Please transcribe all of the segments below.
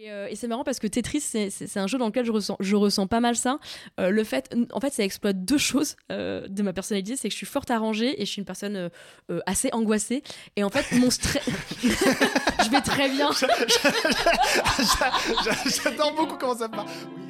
Et, euh, et c'est marrant parce que Tetris, c'est- un jeu dans lequel je ressens, pas mal ça. Euh, le fait, en fait, ça exploite deux choses euh, de ma personnalité, c'est que je suis forte à ranger et je suis une personne assez angoissée. Et en fait, mon stress, je vais très bien. J'adore beaucoup comment ça part. Oui.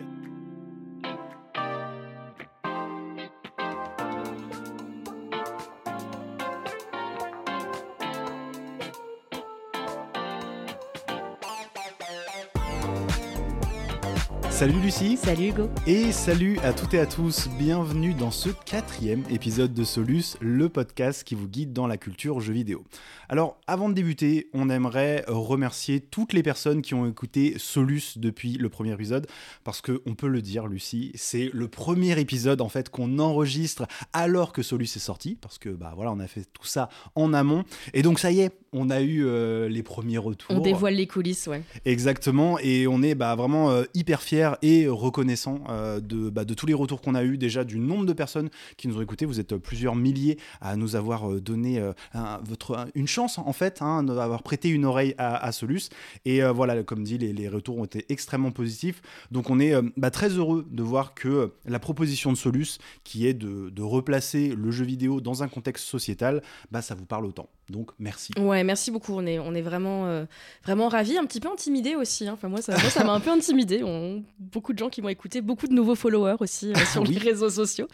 Salut Lucie Salut Hugo. et salut à toutes et à tous, bienvenue dans ce quatrième épisode de Solus, le podcast qui vous guide dans la culture jeux vidéo. Alors avant de débuter, on aimerait remercier toutes les personnes qui ont écouté Solus depuis le premier épisode, parce que on peut le dire Lucie, c'est le premier épisode en fait qu'on enregistre alors que Solus est sorti, parce que bah voilà on a fait tout ça en amont, et donc ça y est, on a eu euh, les premiers retours. On dévoile les coulisses, ouais. Exactement, et on est bah, vraiment euh, hyper fiers et reconnaissants euh, de, bah, de tous les retours qu'on a eu déjà du nombre de personnes qui nous ont écoutés. Vous êtes plusieurs milliers à nous avoir donné un- votre, un- une chance en fait, hein, d'avoir prêté une oreille à, à Solus. Et voilà, comme dit, les, les retours ont été extrêmement positifs. Donc on est bah, très heureux de voir que la proposition de Solus, qui est de, de replacer le jeu vidéo dans un contexte sociétal, bah, ça vous parle autant. Donc merci. Ouais, merci beaucoup. On est, on est vraiment, euh, vraiment ravis, un petit peu intimidés aussi. hein. Enfin, moi, ça moi, ça m'a un peu intimidé. On, beaucoup de gens qui m'ont écouté, beaucoup de nouveaux followers aussi euh, sur Oui. les réseaux sociaux.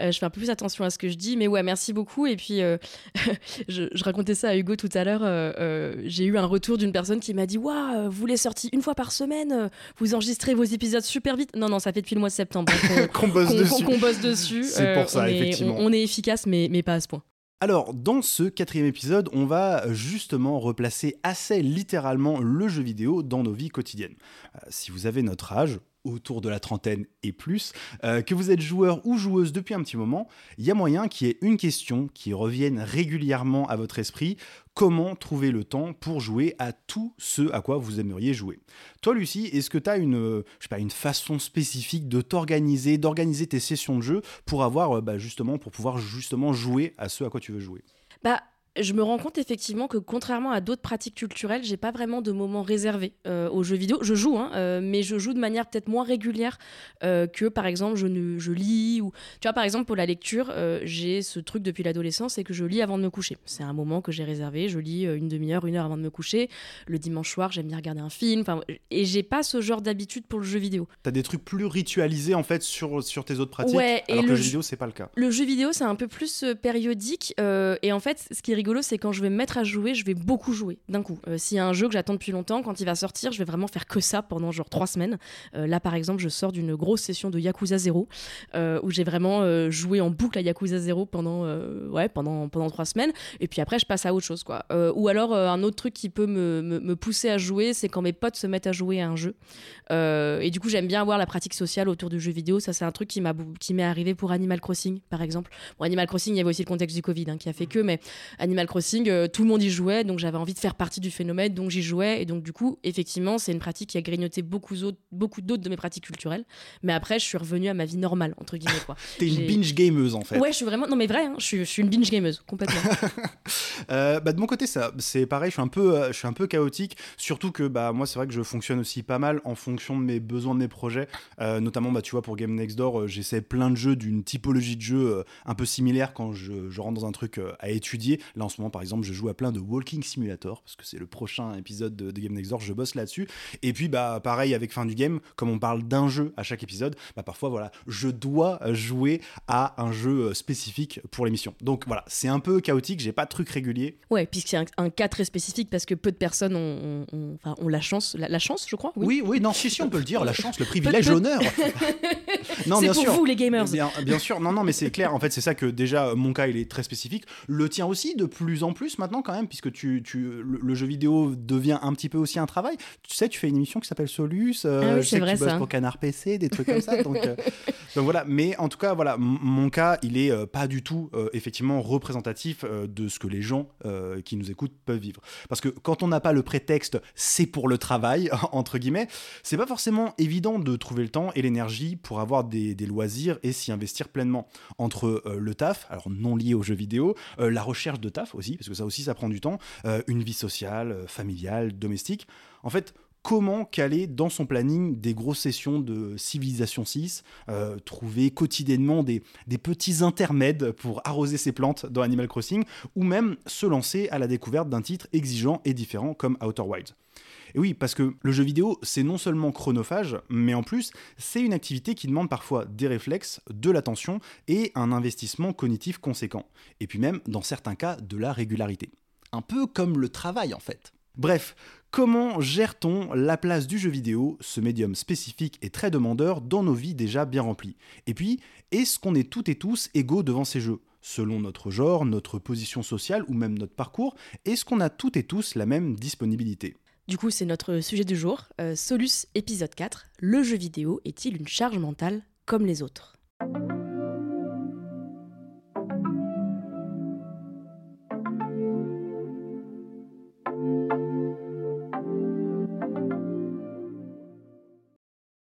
Euh, je fais un peu plus attention à ce que je dis, mais ouais, merci beaucoup. Et puis, je, je racontais ça à Hugo tout à l'heure. J'ai eu un retour d'une personne qui m'a dit Waouh, vous les sortez une fois par semaine, vous enregistrez vos épisodes super vite. Non, non, ça fait depuis le mois de septembre hein, qu'on bosse bosse dessus. C'est pour ça, on est- effectivement. on, on est efficace, mais, mais pas à ce point. Alors, dans ce quatrième épisode, on va justement replacer assez littéralement le jeu vidéo dans nos vies quotidiennes. Euh, si vous avez notre âge, autour de la trentaine et plus, euh, que vous êtes joueur ou joueuse depuis un petit moment, il y a moyen qu'il y ait une question qui revienne régulièrement à votre esprit. Comment trouver le temps pour jouer à tout ce à quoi vous aimeriez jouer. Toi, Lucie, est-ce que tu as une, euh, je pas, une façon spécifique de t'organiser, d'organiser tes sessions de jeu pour avoir, euh, bah, justement, pour pouvoir justement jouer à ce à quoi tu veux jouer? Bah, je me rends compte effectivement que contrairement à d'autres pratiques culturelles, j'ai pas vraiment de moments réservés euh, aux jeux vidéo. Je joue, hein, euh, mais je joue de manière peut-être moins régulière euh, que par exemple je, ne, je lis ou tu vois par exemple pour la lecture, euh, j'ai ce truc depuis l'adolescence, c'est que je lis avant de me coucher. C'est un moment que j'ai réservé. Je lis une demi-heure, une heure avant de me coucher. Le dimanche soir, j'aime bien regarder un film. Et j'ai pas ce genre d'habitude pour le jeu vidéo. T'as des trucs plus ritualisés en fait sur, sur tes autres pratiques, Ouais, et alors que le jeu vidéo c'est pas le cas. Le jeu vidéo, c'est un peu plus périodique. et en fait, ce qui est rigolo, c'est quand je vais me mettre à jouer, je vais beaucoup jouer d'un coup. Euh, S'il y a un jeu que j'attends depuis longtemps, quand il va sortir, je vais vraiment faire que ça pendant genre trois semaines. Euh, là, par exemple, je sors d'une grosse session de Yakuza 0 euh, où j'ai vraiment joué en boucle à Yakuza 0 pendant, ouais, pendant, pendant trois semaines. Et puis après, je passe à autre chose. Quoi. Ou alors, un autre truc qui peut me, me, pousser à jouer, c'est quand mes potes se mettent à jouer à un jeu. Et du coup, j'aime bien avoir la pratique sociale autour du jeu vidéo. Ça, c'est un truc qui qui m'est arrivé pour Animal Crossing, par exemple. Bon, Animal Crossing, il y avait aussi le contexte du Covid hein, qui a fait que, mais Animal Crossing, euh, tout le monde y jouait, donc j'avais envie de faire partie du phénomène, donc j'y jouais. Et donc, du coup, effectivement, c'est une pratique qui a grignoté beaucoup, d'autres- beaucoup d'autres de mes pratiques culturelles. Mais après, je suis revenue à ma vie normale, entre guillemets. Quoi. T'es une binge gameuse en fait. Ouais, je suis vraiment. Non, mais vrai, hein, je, suis, je suis une binge gameuse, complètement. Euh, bah, de mon côté, ça, c'est pareil. Je suis un peu, euh, je suis un peu chaotique. Surtout que bah moi, c'est vrai que je fonctionne aussi pas mal en fonction de mes besoins de mes projets. Euh, notamment, bah tu vois, pour Game Next Door, j'essaie plein de jeux d'une typologie de jeu un peu similaire quand je, je rentre dans un truc à étudier. Là, en ce moment, par exemple, je joue à plein de Walking Simulator parce que c'est le prochain épisode de, de Game Next Door. Je bosse là-dessus. Et puis, bah pareil avec fin du game, comme on parle d'un jeu à chaque épisode, bah parfois, voilà, je dois jouer à un jeu euh, spécifique pour l'émission. Donc voilà, c'est un peu chaotique. J'ai pas de truc régulier. ouais, puisque c'est un, un cas très spécifique parce que peu de personnes ont, ont- ont- la chance, la, la chance, je crois. Oui, oui, non, si, si, on peut le dire, la chance, le privilège, l'honneur. non, bien pour sûr. vous, les gamers. Bien, bien sûr, non, non, mais c'est clair. En fait, c'est ça que déjà, mon cas, il est très spécifique. Le tien aussi, de plus en plus maintenant, quand même, puisque tu, tu, le, le jeu vidéo devient un petit peu aussi un travail. Tu sais, tu fais une émission qui s'appelle Solus. euh, Ah oui, je c'est sais vrai, que tu bosses ça. pour Canard PC, des trucs comme ça. Donc, euh, donc voilà. Mais en tout cas, voilà, mon cas, il est euh, pas du tout, euh, effectivement, représentatif euh, de ce que les gens euh, qui nous écoutent peuvent vivre. Parce que quand on n'a pas le prétexte, c'est pour le travail, entre guillemets, c'est pas forcément évident de trouver le temps et l'énergie pour avoir des, des loisirs et s'y investir pleinement. Entre le taf, alors non lié aux jeux vidéo, la recherche de aussi, parce que ça aussi ça prend du temps, euh, une vie sociale, euh, familiale, domestique. En fait, comment caler dans son planning des grosses sessions de Civilisation 6, euh, trouver quotidiennement des, des petits intermèdes pour arroser ses plantes dans Animal Crossing, ou même se lancer à la découverte d'un titre exigeant et différent comme Outer Wilds? Et oui, parce que le jeu vidéo, c'est non seulement chronophage, mais en plus, c'est une activité qui demande parfois des réflexes, de l'attention et un investissement cognitif conséquent. Et puis même, dans certains cas, de la régularité. Un peu comme le travail en fait. Bref, comment gère-t-on la place du jeu vidéo, ce médium spécifique et très demandeur dans nos vies déjà bien remplies? Et puis, est-ce qu'on est toutes et tous égaux devant ces jeux? Selon notre genre, notre position sociale ou même notre parcours, est-ce qu'on a toutes et tous la même disponibilité? Du coup, c'est notre sujet du jour. Euh, Solus épisode 4. Le jeu vidéo est-il une charge mentale comme les autres?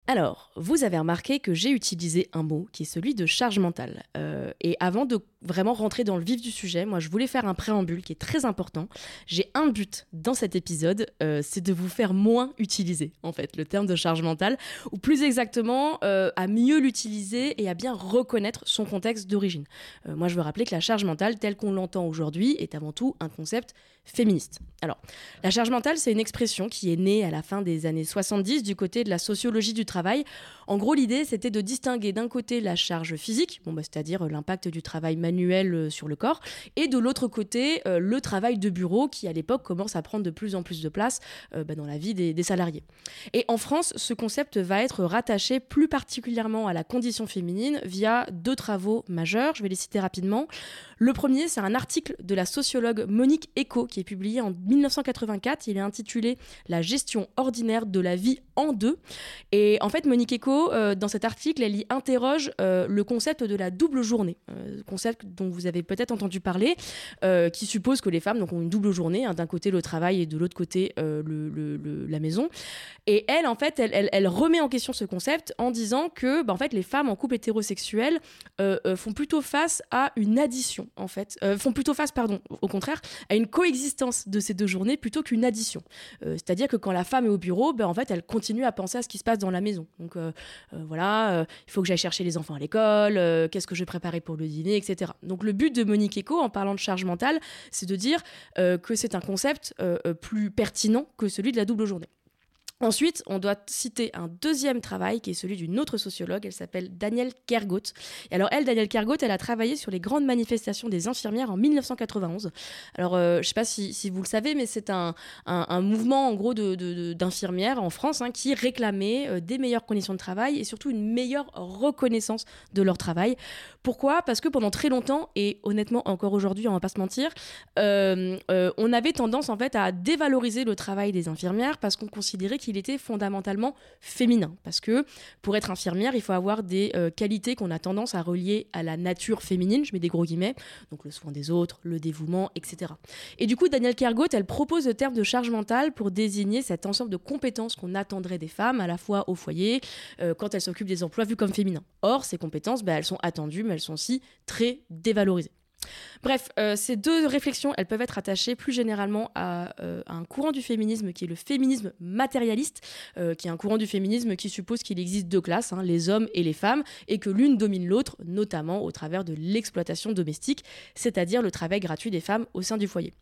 Alors, vous avez remarqué que j'ai utilisé un mot qui est celui de charge mentale. Euh, et avant de vraiment rentrer dans le vif du sujet, moi je voulais faire un préambule qui est très important. J'ai un but dans cet épisode, euh, c'est de vous faire moins utiliser en fait le terme de charge mentale, ou plus exactement euh, à mieux l'utiliser et à bien reconnaître son contexte d'origine. moi je veux rappeler que la charge mentale telle qu'on l'entend aujourd'hui est avant tout un concept féministe. Alors, la charge mentale, c'est une expression qui est née à la fin des années 70 du côté de la sociologie du travail. En gros, l'idée, c'était de distinguer d'un côté la charge physique, bon, bah, c'est-à-dire l'impact du travail manuel euh, sur le corps, et de l'autre côté, euh, le travail de bureau qui, à l'époque, commence à prendre de plus en plus de place euh, bah, dans la vie des, salariés. Et en France, ce concept va être rattaché plus particulièrement à la condition féminine via deux travaux majeurs. Je vais les citer rapidement. Le premier, c'est un article de la sociologue Monique Eco qui est publié en 1984. Il est intitulé La gestion ordinaire de la vie en deux. Et en fait, Monique Eco, dans cet article, elle y interroge le concept de la double journée, concept dont vous avez peut-être entendu parler, qui suppose que les femmes donc, ont une double journée, hein, d'un côté le travail et de l'autre côté le, la maison. Et elle, en fait, elle, remet en question ce concept en disant que bah, en fait, les femmes en couple hétérosexuel font plutôt face à une addition en fait, euh, font plutôt face, pardon, au contraire, à une coexistence de ces deux journées plutôt qu'une addition. Euh, c'est-à-dire que quand la femme est au bureau, ben, en fait, elle continue à penser à ce qui se passe dans la maison. Donc euh, voilà, il faut que j'aille chercher les enfants à l'école, qu'est-ce que je vais préparer pour le dîner, etc. Donc le but de Monique Eco, en parlant de charge mentale, c'est de dire que c'est un concept plus pertinent que celui de la double journée. Ensuite, on doit citer un deuxième travail qui est celui d'une autre sociologue, elle s'appelle Danielle Kergot. Et alors elle, Danielle Kergot, elle a travaillé sur les grandes manifestations des infirmières en 1991. Alors euh, je ne sais pas si, vous le savez, mais c'est un, mouvement en gros d'infirmières en France hein, qui réclamait euh, des meilleures conditions de travail et surtout une meilleure reconnaissance de leur travail. Pourquoi? Parce que pendant très longtemps, et honnêtement encore aujourd'hui, on va pas se mentir, euh, on avait tendance en fait à dévaloriser le travail des infirmières parce qu'on considérait qu'il il était fondamentalement féminin. Parce que pour être infirmière, il faut avoir des euh, qualités qu'on a tendance à relier à la nature féminine, je mets des gros guillemets, donc le soin des autres, le dévouement, etc. Et du coup, Danielle Kergot, elle propose le terme de charge mentale pour désigner cet ensemble de compétences qu'on attendrait des femmes, à la fois au foyer, euh, quand elles s'occupent des emplois vus comme féminins. Or, ces compétences, ben, elles sont attendues, mais elles sont aussi très dévalorisées. Bref, euh, ces deux réflexions, elles peuvent être attachées plus généralement à, euh, un courant du féminisme qui est le féminisme matérialiste, euh, qui est un courant du féminisme qui suppose qu'il existe deux classes, hein, les hommes et les femmes, et que l'une domine l'autre, notamment au travers de l'exploitation domestique, c'est-à-dire le travail gratuit des femmes au sein du foyer.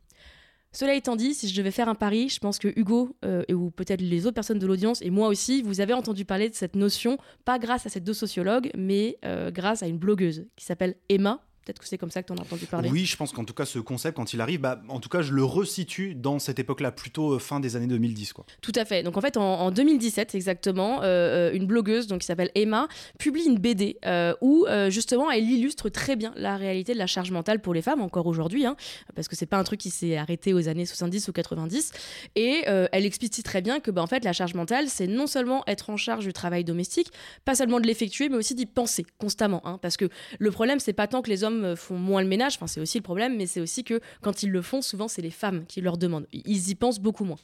Cela étant dit, si je devais faire un pari, je pense que Hugo, ou peut-être les autres personnes de l'audience, et moi aussi, vous avez entendu parler de cette notion, pas grâce à ces deux sociologues, mais grâce à une blogueuse qui s'appelle Emma, Peut-être que c'est comme ça que tu en as entendu parler. Oui, je pense qu'en tout cas, ce concept, quand il arrive, bah, en tout cas, je le resitue dans cette époque-là, plutôt euh, fin des années 2010. Quoi. Tout à fait. Donc en fait, en, 2017, exactement, euh, euh, une blogueuse donc, qui s'appelle Emma publie une BD où justement elle illustre très bien la réalité de la charge mentale pour les femmes, encore aujourd'hui, hein, parce que c'est pas un truc qui s'est arrêté aux années 70 ou 90. Et elle explicite très bien que bah, en fait, la charge mentale, c'est non seulement être en charge du travail domestique, pas seulement de l'effectuer, mais aussi d'y penser constamment. Hein, parce que le problème, c'est pas tant que les hommes hommes font moins le ménage, enfin c'est aussi le problème, mais c'est aussi que quand ils le font, souvent c'est les femmes qui leur demandent. Ils y pensent beaucoup moins.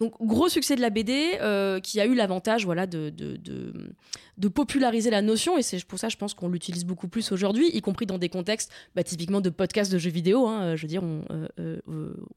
Donc gros succès de la BD euh, qui a eu l'avantage voilà, de, de, de, populariser la notion, et c'est pour ça je pense qu'on l'utilise beaucoup plus aujourd'hui, y compris dans des contextes bah, typiquement de podcasts de jeux vidéo. Hein, je veux dire, on,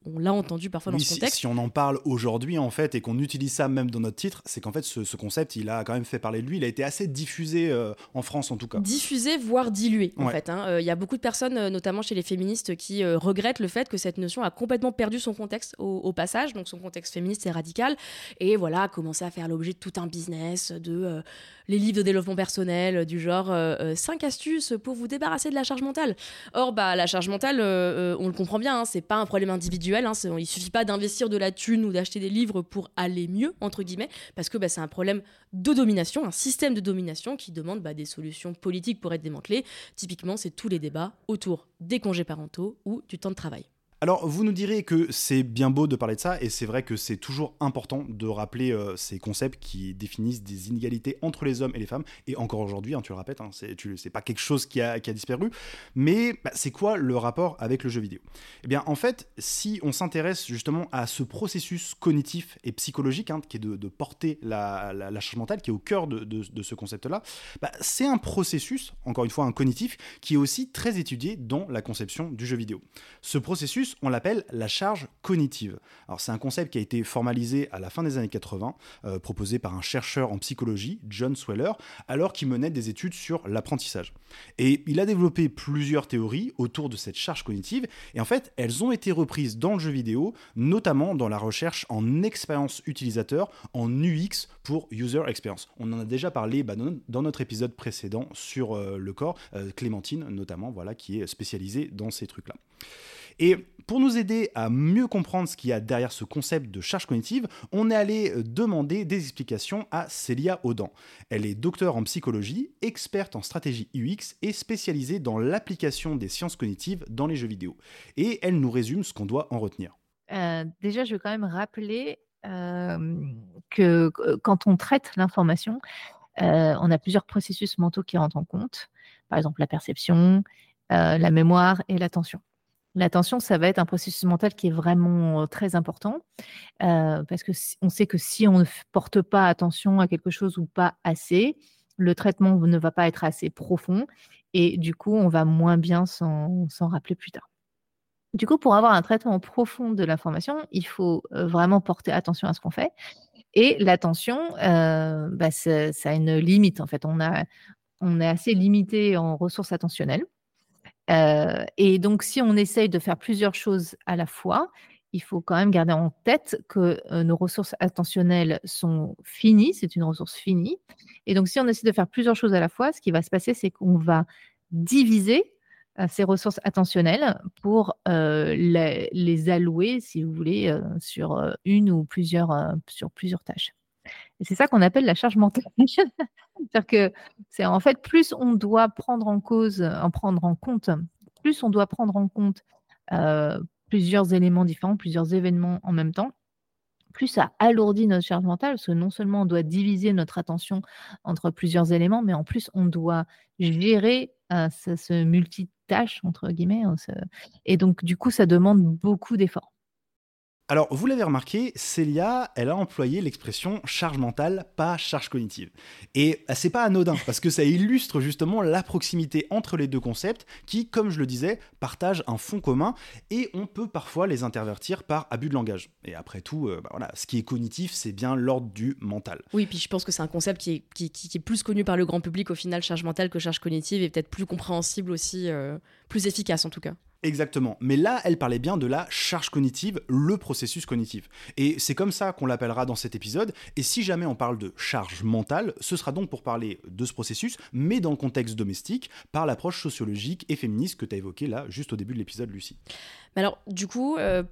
on l'a entendu parfois dans ce contexte. Si, on en parle aujourd'hui en fait, et qu'on utilise ça même dans notre titre, c'est qu'en fait ce, ce, concept, il a quand même fait parler de lui, il a été assez diffusé en France en tout cas. Diffusé, voire dilué en fait. Hein. Il y a beaucoup de personnes, notamment chez les féministes, qui regrettent le fait que cette notion a complètement perdu son contexte au, passage, donc son contexte féministe et radical, et voilà, commencer à faire l'objet de tout un business, de euh, les livres de développement personnel, du genre 5 euh, euh, astuces pour vous débarrasser de la charge mentale. Or, bah, la charge mentale, on le comprend bien, hein, c'est pas un problème individuel, hein, il suffit pas d'investir de la thune ou d'acheter des livres pour aller mieux, entre guillemets, parce que bah, c'est un problème de domination, un système de domination qui demande bah, des solutions politiques pour être démantelé. Typiquement, c'est tous les débats autour des congés parentaux ou du temps de travail. Alors, vous nous direz que c'est bien beau de parler de ça, et c'est vrai que c'est toujours important de rappeler euh, ces concepts qui définissent des inégalités entre les hommes et les femmes, et encore aujourd'hui, hein, tu le répètes, hein, c'est pas quelque chose qui a, disparu, mais bah, c'est quoi le rapport avec le jeu vidéo? Eh bien, en fait, si on s'intéresse justement à ce processus cognitif et psychologique, hein, qui est de, porter la, charge mentale, qui est au cœur de, ce concept-là, bah, c'est un processus, encore une fois, un cognitif, qui est aussi très étudié dans la conception du jeu vidéo. Ce processus, on l'appelle la charge cognitive. Alors c'est un concept qui a été formalisé à la fin des années 80, euh, proposé par un chercheur en psychologie, John Sweller, alors qu'il menait des études sur l'apprentissage. Et il a développé plusieurs théories autour de cette charge cognitive, et en fait elles ont été reprises dans le jeu vidéo, notamment dans la recherche en expérience utilisateur, en UX pour User Experience. On en a déjà parlé bah, dans notre épisode précédent sur euh, le corps, euh, Clémentine notamment, voilà, qui est spécialisée dans ces trucs-là. Et pour nous aider à mieux comprendre ce qu'il y a derrière ce concept de charge cognitive, on est allé euh, demander des explications à Célia Audan. Elle est docteur en psychologie, experte en stratégie UX et spécialisée dans l'application des sciences cognitives dans les jeux vidéo. Et elle nous résume ce qu'on doit en retenir. Euh, déjà, je veux quand même rappeler euh, que quand on traite l'information, on a plusieurs processus mentaux qui rentrent en compte. Par exemple, la perception, la mémoire et l'attention. L'attention, ça va être un processus mental qui est vraiment très important parce que on sait que si on ne porte pas attention à quelque chose ou pas assez, le traitement ne va pas être assez profond et du coup, on va moins bien s'en rappeler plus tard. Du coup, pour avoir un traitement profond de l'information, il faut vraiment porter attention à ce qu'on fait. Et l'attention, bah, ça, a une limite en fait. On, est assez limité en ressources attentionnelles. Euh, et donc, si on essaye de faire plusieurs choses à la fois, il faut quand même garder en tête que euh, nos ressources attentionnelles sont finies, c'est une ressource finie. Et donc, si on essaie de faire plusieurs choses à la fois, ce qui va se passer, c'est qu'on va diviser euh, ces ressources attentionnelles pour les, allouer, si vous voulez, sur une ou plusieurs, sur plusieurs tâches. Et c'est ça qu'on appelle la charge mentale. C'est-à-dire que c'est en fait plus on doit prendre en cause, en prendre en compte, plus on doit prendre en compte euh, plusieurs éléments différents, plusieurs événements en même temps, plus ça alourdit notre charge mentale, parce que non seulement on doit diviser notre attention entre plusieurs éléments, mais en plus on doit gérer euh, ce, multitâche, entre guillemets. Hein, et donc du coup, ça demande beaucoup d'efforts. Alors, vous l'avez remarqué, Célia, elle a employé l'expression charge mentale, pas charge cognitive. Et euh, c'est pas anodin, parce que ça illustre justement la proximité entre les deux concepts qui, comme je le disais, partagent un fond commun et on peut parfois les intervertir par abus de langage. Et après tout, euh, bah voilà, ce qui est cognitif, c'est bien l'ordre du mental. Oui, puis je pense que c'est un concept qui est, plus connu par le grand public au final, charge mentale que charge cognitive, et peut-être plus compréhensible aussi, euh, plus efficace en tout cas. Exactement. Mais là, elle parlait bien de la charge cognitive, le processus cognitif. Et c'est comme ça qu'on l'appellera dans cet épisode. Et si jamais on parle de charge mentale, ce sera donc pour parler de ce processus, mais dans le contexte domestique, par l'approche sociologique et féministe que tu as évoquée là, juste au début de l'épisode, Lucie. Alors, du coup, euh,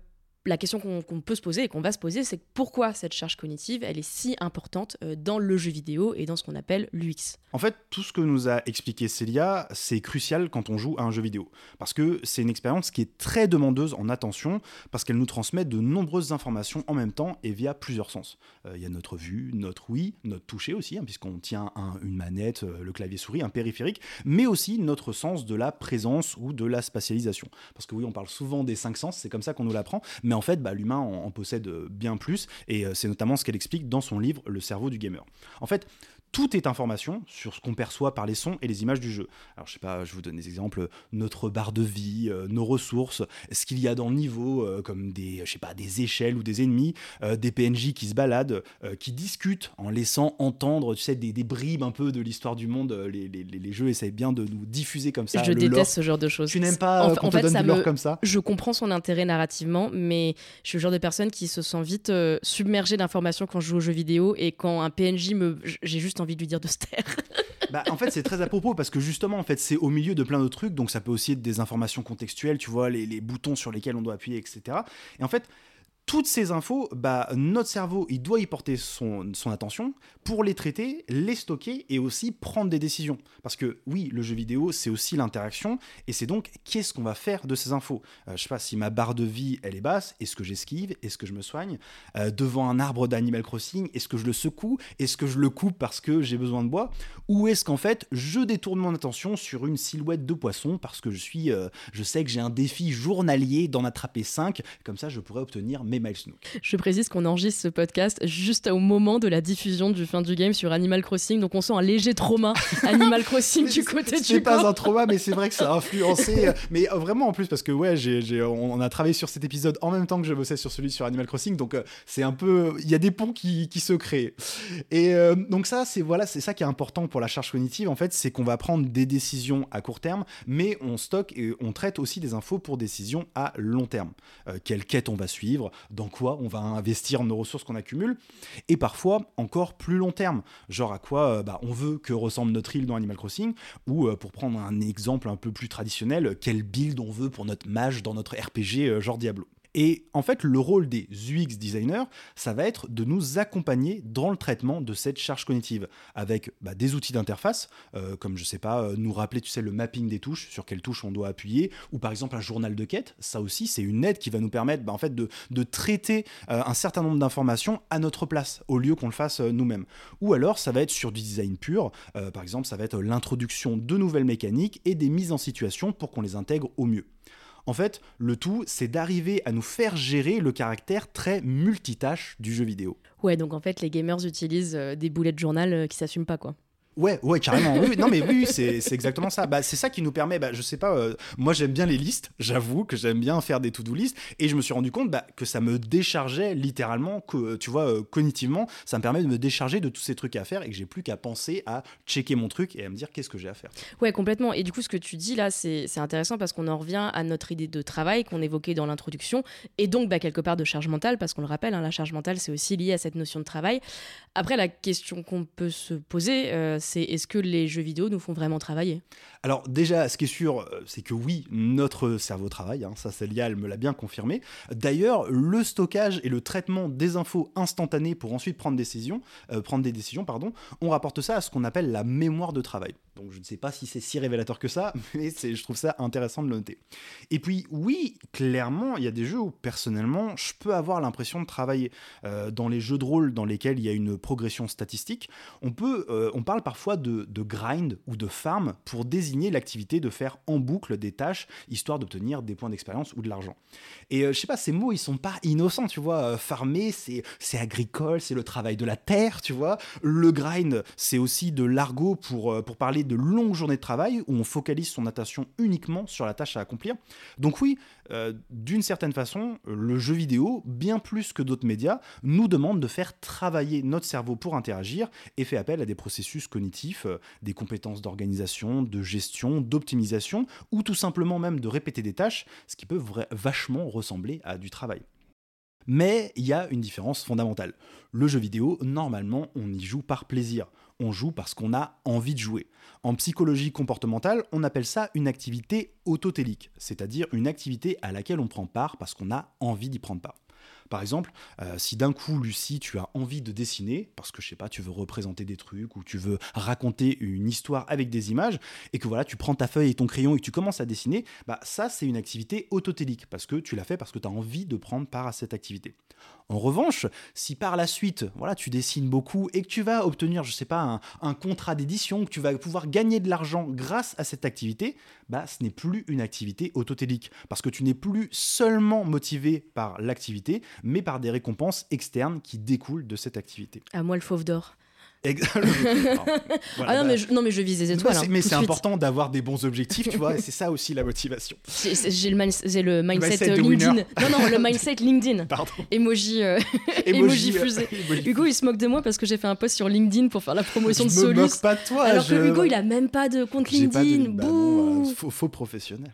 la question qu'on peut se poser et qu'on va se poser, c'est pourquoi cette charge cognitive, elle est si importante euh, dans le jeu vidéo et dans ce qu'on appelle l'UX? En fait, tout ce que nous a expliqué Célia, c'est crucial quand on joue à un jeu vidéo. Parce que c'est une expérience qui est très demandeuse en attention, parce qu'elle nous transmet de nombreuses informations en même temps et via plusieurs sens. Euh, il y a notre vue, notre oui, notre toucher aussi, hein, puisqu'on tient une manette, euh, le clavier souris, un périphérique, mais aussi notre sens de la présence ou de la spatialisation. Parce que oui, on parle souvent des cinq sens, c'est comme ça qu'on nous l'apprend, mais en fait, bah, l'humain en, possède bien plus, et euh, c'est notamment ce qu'elle explique dans son livre Le cerveau du gamer. En fait, tout est information sur ce qu'on perçoit par les sons et les images du jeu. Alors je sais pas, je vous donne des exemples, notre barre de vie, euh, nos ressources, ce qu'il y a dans le niveau, euh, comme des, je sais pas, des échelles ou des ennemis, euh, des PNJ qui se baladent, qui discutent en laissant entendre, tu sais, des, des bribes un peu de l'histoire du monde. Les, les, les, jeux essayent bien de nous diffuser comme ça. Je déteste ce genre de choses. Tu n'aimes pas on te donne ça me... comme ça Je comprends son intérêt narrativement, mais je suis le genre de personne qui se sent vite submergée d'informations quand je joue aux jeux vidéo et quand un PNJ me, j'ai juste envie de lui dire de se taire. bah, en fait, c'est très à propos parce que justement, en fait, c'est au milieu de plein de trucs, donc ça peut aussi être des informations contextuelles, tu vois, les, les boutons sur lesquels on doit appuyer, etc. Et en fait, toutes ces infos, bah, notre cerveau, il doit y porter son, attention pour les traiter, les stocker et aussi prendre des décisions. Parce que oui, le jeu vidéo, c'est aussi l'interaction, et c'est donc qu'est-ce qu'on va faire de ces infos? Euh, je sais pas si ma barre de vie, elle est basse, est-ce que j'esquive, est-ce que je me soigne? Euh, Devant un arbre d'Animal Crossing, est-ce que je le secoue? Est-ce que je le coupe parce que j'ai besoin de bois? Ou est-ce qu'en fait, je détourne mon attention sur une silhouette de poisson parce que je suis, euh, je sais que j'ai un défi journalier d'en attraper 5, comme ça je pourrais obtenir mes je précise qu'on enregistre ce podcast juste au moment de la diffusion du fin du game sur Animal Crossing, donc on sent un léger trauma Animal Crossing du côté du C'est pas un trauma, mais c'est vrai que ça a influencé. mais euh, vraiment en plus, parce que ouais, j'ai, on a travaillé sur cet épisode en même temps que je bossais sur celui sur Animal Crossing, donc euh, c'est un peu. Il y a des ponts qui, qui se créent. Et euh, donc ça, c'est voilà, c'est ça qui est important pour la charge cognitive, en fait, c'est qu'on va prendre des décisions à court terme, mais on stocke et on traite aussi des infos pour décisions à long terme. quelle quête on va suivre dans quoi on va investir nos ressources qu'on accumule, et parfois encore plus long terme, genre à quoi euh, bah, on veut que ressemble notre île dans Animal Crossing, ou euh, pour prendre un exemple un peu plus traditionnel, quel build on veut pour notre mage dans notre RPG euh, genre Diablo. Et en fait, le rôle des UX designers, ça va être de nous accompagner dans le traitement de cette charge cognitive, avec bah, des outils d'interface, euh, comme je sais pas, euh, nous rappeler, tu sais, le mapping des touches, sur quelles touches on doit appuyer, ou par exemple un journal de quête. Ça aussi, c'est une aide qui va nous permettre, bah, de, traiter euh, un certain nombre d'informations à notre place, au lieu qu'on le fasse nous-mêmes. Ou alors, ça va être sur du design pur. par exemple, ça va être l'introduction de nouvelles mécaniques et des mises en situation pour qu'on les intègre au mieux. En fait, le tout, c'est d'arriver à nous faire gérer le caractère très multitâche du jeu vidéo. Ouais, donc en fait, les gamers utilisent euh, des boulets de journal euh, qui s'assument pas, quoi. Ouais, ouais, carrément. Oui, non, mais oui, c'est exactement ça. Bah, c'est ça qui nous permet, bah, je sais pas, euh, moi j'aime bien les listes, j'avoue que j'aime bien faire des to-do listes, et je me suis rendu compte bah, que ça me déchargeait littéralement, que, tu vois, euh, cognitivement, ça me permet de me décharger de tous ces trucs à faire et que j'ai plus qu'à penser à checker mon truc et à me dire qu'est-ce que j'ai à faire. Ouais, complètement. Et du coup, ce que tu dis là, c'est intéressant parce qu'on en revient à notre idée de travail qu'on évoquait dans l'introduction, et donc bah, quelque part de charge mentale, parce qu'on le rappelle, hein, la charge mentale, c'est aussi lié à cette notion de travail. Après, la question qu'on peut se poser, euh, c'est est-ce que les jeux vidéo nous font vraiment travailler? Alors déjà, ce qui est sûr, euh, c'est que oui, notre cerveau travaille, hein, ça Célia, elle me l'a bien confirmé. D'ailleurs, le stockage et le traitement des infos instantanées pour ensuite prendre, euh, des décisions, on rapporte ça à ce qu'on appelle la mémoire de travail. Donc je ne sais pas si c'est si révélateur que ça, mais je trouve ça intéressant de le noter. Et puis oui, clairement, il y a des jeux où personnellement, je peux avoir l'impression de travailler. Euh, dans les jeux de rôle dans lesquels il y a une progression statistique, on, peut, euh, on parle parfois de, grind ou de farm pour désigner l'activité de faire en boucle des tâches, histoire d'obtenir des points d'expérience ou de l'argent. Et euh, je sais pas, ces mots, ils sont pas innocents, tu vois. farmer, c'est agricole, c'est le travail de la terre, tu vois. Le grind, c'est aussi de l'argot pour, pour parler de longues journées de travail où on focalise son attention uniquement sur la tâche à accomplir. Donc oui, euh, d'une certaine façon, le jeu vidéo, bien plus que d'autres médias, nous demande de faire travailler notre cerveau pour interagir et fait appel à des processus cognitifs, euh, des compétences d'organisation, de gestion, d'optimisation, ou tout simplement même de répéter des tâches, ce qui peut vachement ressembler à du travail. Mais il y a une différence fondamentale. Le jeu vidéo, normalement, on y joue par plaisir. On joue parce qu'on a envie de jouer. En psychologie comportementale, on appelle ça une activité autotélique, c'est-à-dire une activité à laquelle on prend part parce qu'on a envie d'y prendre part. Par exemple, euh, si d'un coup, Lucie, tu as envie de dessiner, parce que je sais pas, tu veux représenter des trucs ou tu veux raconter une histoire avec des images, et que voilà, tu prends ta feuille et ton crayon et tu commences à dessiner, bah ça, c'est une activité autotélique, parce que tu l'as fait parce que tu as envie de prendre part à cette activité. En revanche, si par la suite, voilà, tu dessines beaucoup et que tu vas obtenir, je sais pas, un, contrat d'édition, que tu vas pouvoir gagner de l'argent grâce à cette activité, bah ce n'est plus une activité autotélique, parce que tu n'es plus seulement motivé par l'activité, mais par des récompenses externes qui découlent de cette activité. À moi le fauve d'or. Exactement. ah non, mais je, non, mais je vise les étoiles. Mais hein, c'est, mais c'est important d'avoir des bons objectifs, tu vois, et c'est ça aussi la motivation. J'ai le, mindset, mindset euh, LinkedIn. Non, non, le mindset LinkedIn. Pardon. Emoji, euh, emoji fusée. Hugo, il se moque de moi parce que j'ai fait un post sur LinkedIn pour faire la promotion je de me Solus. moque pas de toi. Alors je... que Hugo, il a même pas de compte J'ai pas de- LinkedIn. bah non, faux, faux professionnel.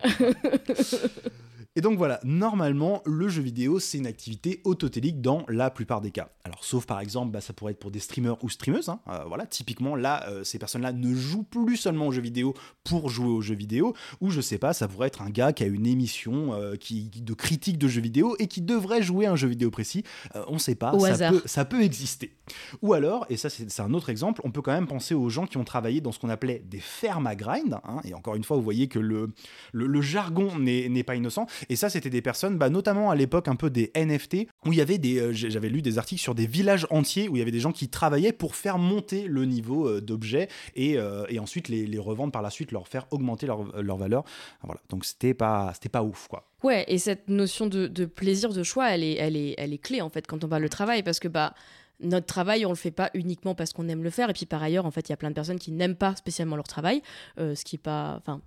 Et donc voilà, normalement, le jeu vidéo, c'est une activité autotélique dans la plupart des cas. Alors, sauf par exemple, bah, ça pourrait être pour des streamers ou streameuses. hein. Euh, voilà, typiquement, là, euh, ces personnes-là ne jouent plus seulement aux jeux vidéo pour jouer aux jeux vidéo. Ou je sais pas, ça pourrait être un gars qui a une émission euh, qui, de critique de jeux vidéo et qui devrait jouer à un jeu vidéo précis. On sait pas, Au ça hasard. peut, ça peut exister. Ou alors, et ça c'est un autre exemple, on peut quand même penser aux gens qui ont travaillé dans ce qu'on appelait des fermes à grind. hein. et encore une fois, vous voyez que le, le, le jargon n'est pas innocent. Et ça, c'était des personnes, bah, notamment à l'époque un peu des NFT, où il y avait des, euh, j'avais lu des articles sur des villages entiers où il y avait des gens qui travaillaient pour faire monter le niveau euh, d'objets et, euh, et ensuite les, revendre par la suite, leur faire augmenter leur, leur valeur. Voilà. Donc c'était pas, pas ouf, quoi. Ouais, et cette notion de, de plaisir de choix, elle est, elle, est, elle est clé en fait quand on parle de travail parce que bah notre travail, on le fait pas uniquement parce qu'on aime le faire. Et puis par ailleurs, en fait, il y a plein de personnes qui n'aiment pas spécialement leur travail, ce qui est pas, enfin,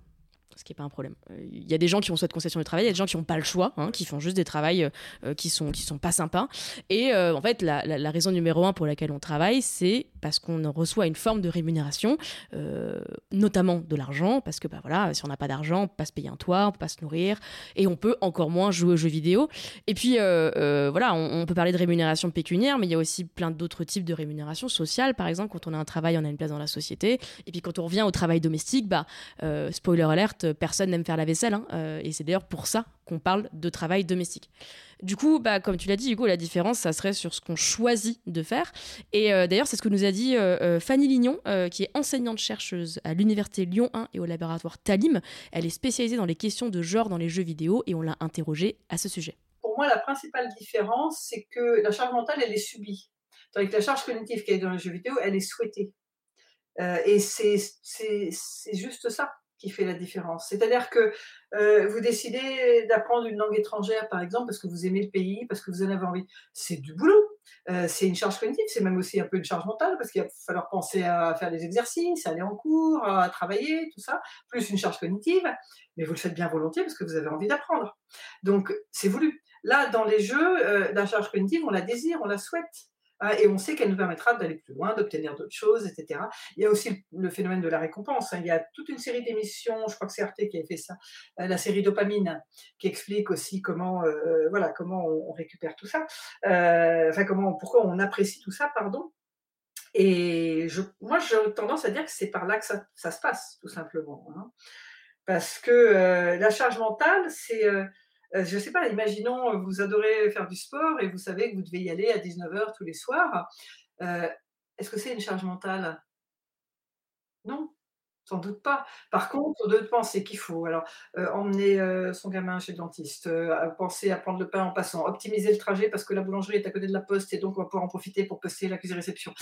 ce qui est pas un problème. Euh, Il y a des gens qui ont cette conception du travail, il y a des gens qui n'ont pas le choix, hein, qui font juste des travails euh, qui sont qui sont pas sympas. Et euh, en fait, la raison numéro un pour laquelle on travaille, c'est parce qu'on reçoit une forme de rémunération, euh, notamment de l'argent, parce que bah voilà, si on n'a pas d'argent, on peut pas se payer un toit, on peut pas se nourrir, et on peut encore moins jouer aux jeux vidéo. Et puis euh, euh, voilà, on, peut parler de rémunération pécuniaire, mais il y a aussi plein d'autres types de rémunération sociale. Par exemple, quand on a un travail, on a une place dans la société. Et puis quand on revient au travail domestique, bah spoiler alert, personne n'aime faire la vaisselle, hein, et c'est d'ailleurs pour ça qu'on parle de travail domestique. Du coup, bah, comme tu l'as dit, Hugo, la différence, ça serait sur ce qu'on choisit de faire. Et euh, d'ailleurs, c'est ce que nous a dit euh, euh, Fanny Lignon, qui est enseignante-chercheuse à l'Université Lyon 1 et au laboratoire Talim. Elle est spécialisée dans les questions de genre dans les jeux vidéo et on l'a interrogée à ce sujet. Pour moi, la principale différence, c'est que la charge mentale, elle est subie. Tandis que la charge cognitive qui est dans les jeux vidéo, elle est souhaitée. Et c'est juste ça qui fait la différence. C'est-à-dire que euh, vous décidez d'apprendre une langue étrangère, par exemple, parce que vous aimez le pays, parce que vous en avez envie. C'est du boulot. Euh, c'est une charge cognitive, c'est même aussi un peu une charge mentale, parce qu'il va falloir penser à faire des exercices, aller en cours, à travailler, tout ça, plus une charge cognitive. Mais vous le faites bien volontiers parce que vous avez envie d'apprendre. Donc, c'est voulu. Là, dans les jeux, euh, la charge cognitive, on la désire, on la souhaite. Hein, et on sait qu'elle nous permettra d'aller plus loin, d'obtenir d'autres choses, etc. Il y a aussi le phénomène de la récompense. hein. Il y a toute une série d'émissions, je crois que c'est Arte qui a fait ça, euh, la série Dopamine, qui explique aussi comment, euh, voilà, comment on, récupère tout ça, Euh, enfin comment, pourquoi on apprécie tout ça, pardon. Et moi, j'ai tendance à dire que c'est par là que ça, se passe, tout simplement. hein. Parce que euh, la charge mentale, c'est, euh, je sais pas, imaginons, euh, vous adorez faire du sport et vous savez que vous devez y aller à 19h tous les soirs. Euh, Est-ce que c'est une charge mentale? Non, sans doute pas. Par contre, de penser qu'il faut alors euh, emmener euh, son gamin chez le dentiste, euh, penser à prendre le pain en passant, optimiser le trajet parce que la boulangerie est à côté de la poste et donc on va pouvoir en profiter pour poster l'accusé réception.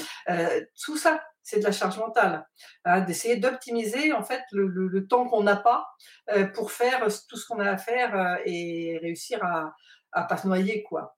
Tout ça, c'est de la charge mentale. hein, D'essayer d'optimiser en fait le, temps qu'on n'a pas pour faire tout ce qu'on a à faire et réussir à, à pas se noyer quoi.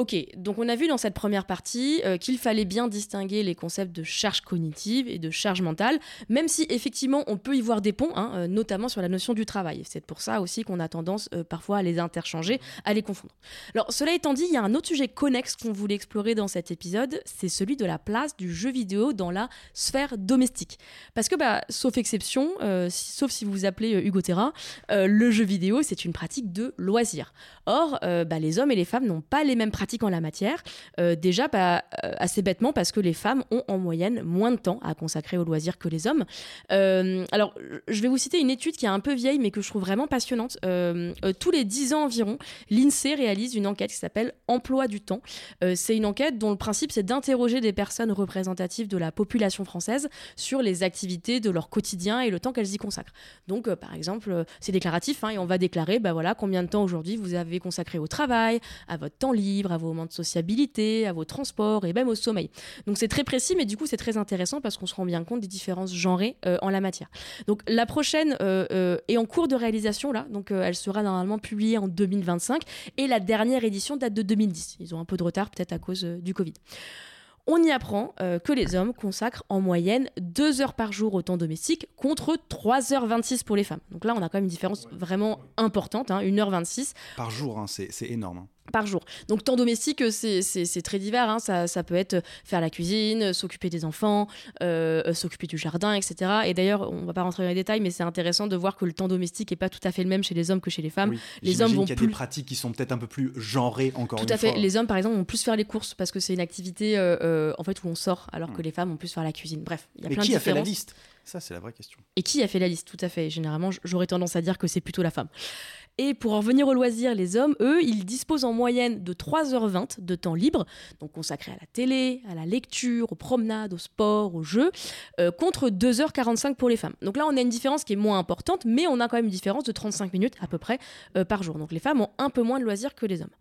Ok, donc on a vu dans cette première partie euh, qu'il fallait bien distinguer les concepts de charge cognitive et de charge mentale, même si effectivement on peut y voir des ponts, hein, euh, notamment sur la notion du travail. C'est pour ça aussi qu'on a tendance euh, parfois à les interchanger, à les confondre. Alors cela étant dit, il y a un autre sujet connexe qu'on voulait explorer dans cet épisode, c'est celui de la place du jeu vidéo dans la sphère domestique. Parce que, bah, sauf exception, sauf si vous vous appelez Hugo Terra, le jeu vidéo c'est une pratique de loisir. Or, bah, les hommes et les femmes n'ont pas les mêmes pratiques en la matière. Euh, déjà, pas euh, assez bêtement, parce que les femmes ont en moyenne moins de temps à consacrer aux loisirs que les hommes. Euh, alors, je vais vous citer une étude qui est un peu vieille, mais que je trouve vraiment passionnante. tous les 10 ans environ, l'INSEE réalise une enquête qui s'appelle Emploi du temps. c'est une enquête dont le principe, c'est d'interroger des personnes représentatives de la population française sur les activités de leur quotidien et le temps qu'elles y consacrent. Donc, par exemple, c'est déclaratif, hein, et on va déclarer, bah voilà, combien de temps aujourd'hui vous avez consacré au travail, à votre temps libre, à vos moments de sociabilité, à vos transports et même au sommeil. Donc c'est très précis, mais du coup c'est très intéressant parce qu'on se rend bien compte des différences genrées euh, en la matière. Donc la prochaine euh, euh, est en cours de réalisation là, donc elle sera normalement publiée en 2025 et la dernière édition date de 2010. Ils ont un peu de retard peut-être à cause du Covid on y apprend que les hommes consacrent en moyenne 2 heures par jour au temps domestique contre 3h26 pour les femmes. Donc là, on a quand même une différence vraiment importante, hein, 1h26. Par jour, hein, c'est énorme. Hein par jour. Donc temps domestique, c'est très divers. Hein. Ça, ça, peut être faire la cuisine, s'occuper des enfants, euh, s'occuper du jardin, etc. Et d'ailleurs, on va pas rentrer dans les détails, mais c'est intéressant de voir que le temps domestique est pas tout à fait le même chez les hommes que chez les femmes. les hommes vont qu'il y a des pratiques qui sont peut-être un peu plus genrées encore. Tout à fait. Les hommes, par exemple, vont plus faire les courses parce que c'est une activité euh, euh, en fait où on sort, alors que les femmes vont plus faire la cuisine. Bref, il y a plein qui a fait la liste? Ça, c'est la vraie question. Et qui a fait la liste? Tout à fait. Généralement, j'aurais tendance à dire que c'est plutôt la femme. Et pour en revenir au loisir, les hommes, eux, ils disposent en moyenne de 3h20 de temps libre, donc consacré à la télé, à la lecture, aux promenades, au sport, aux jeux, euh, contre 2h45 pour les femmes. Donc là, on a une différence qui est moins importante, mais on a quand même une différence de 35 minutes à peu près euh, par jour. Donc les femmes ont un peu moins de loisirs que les hommes.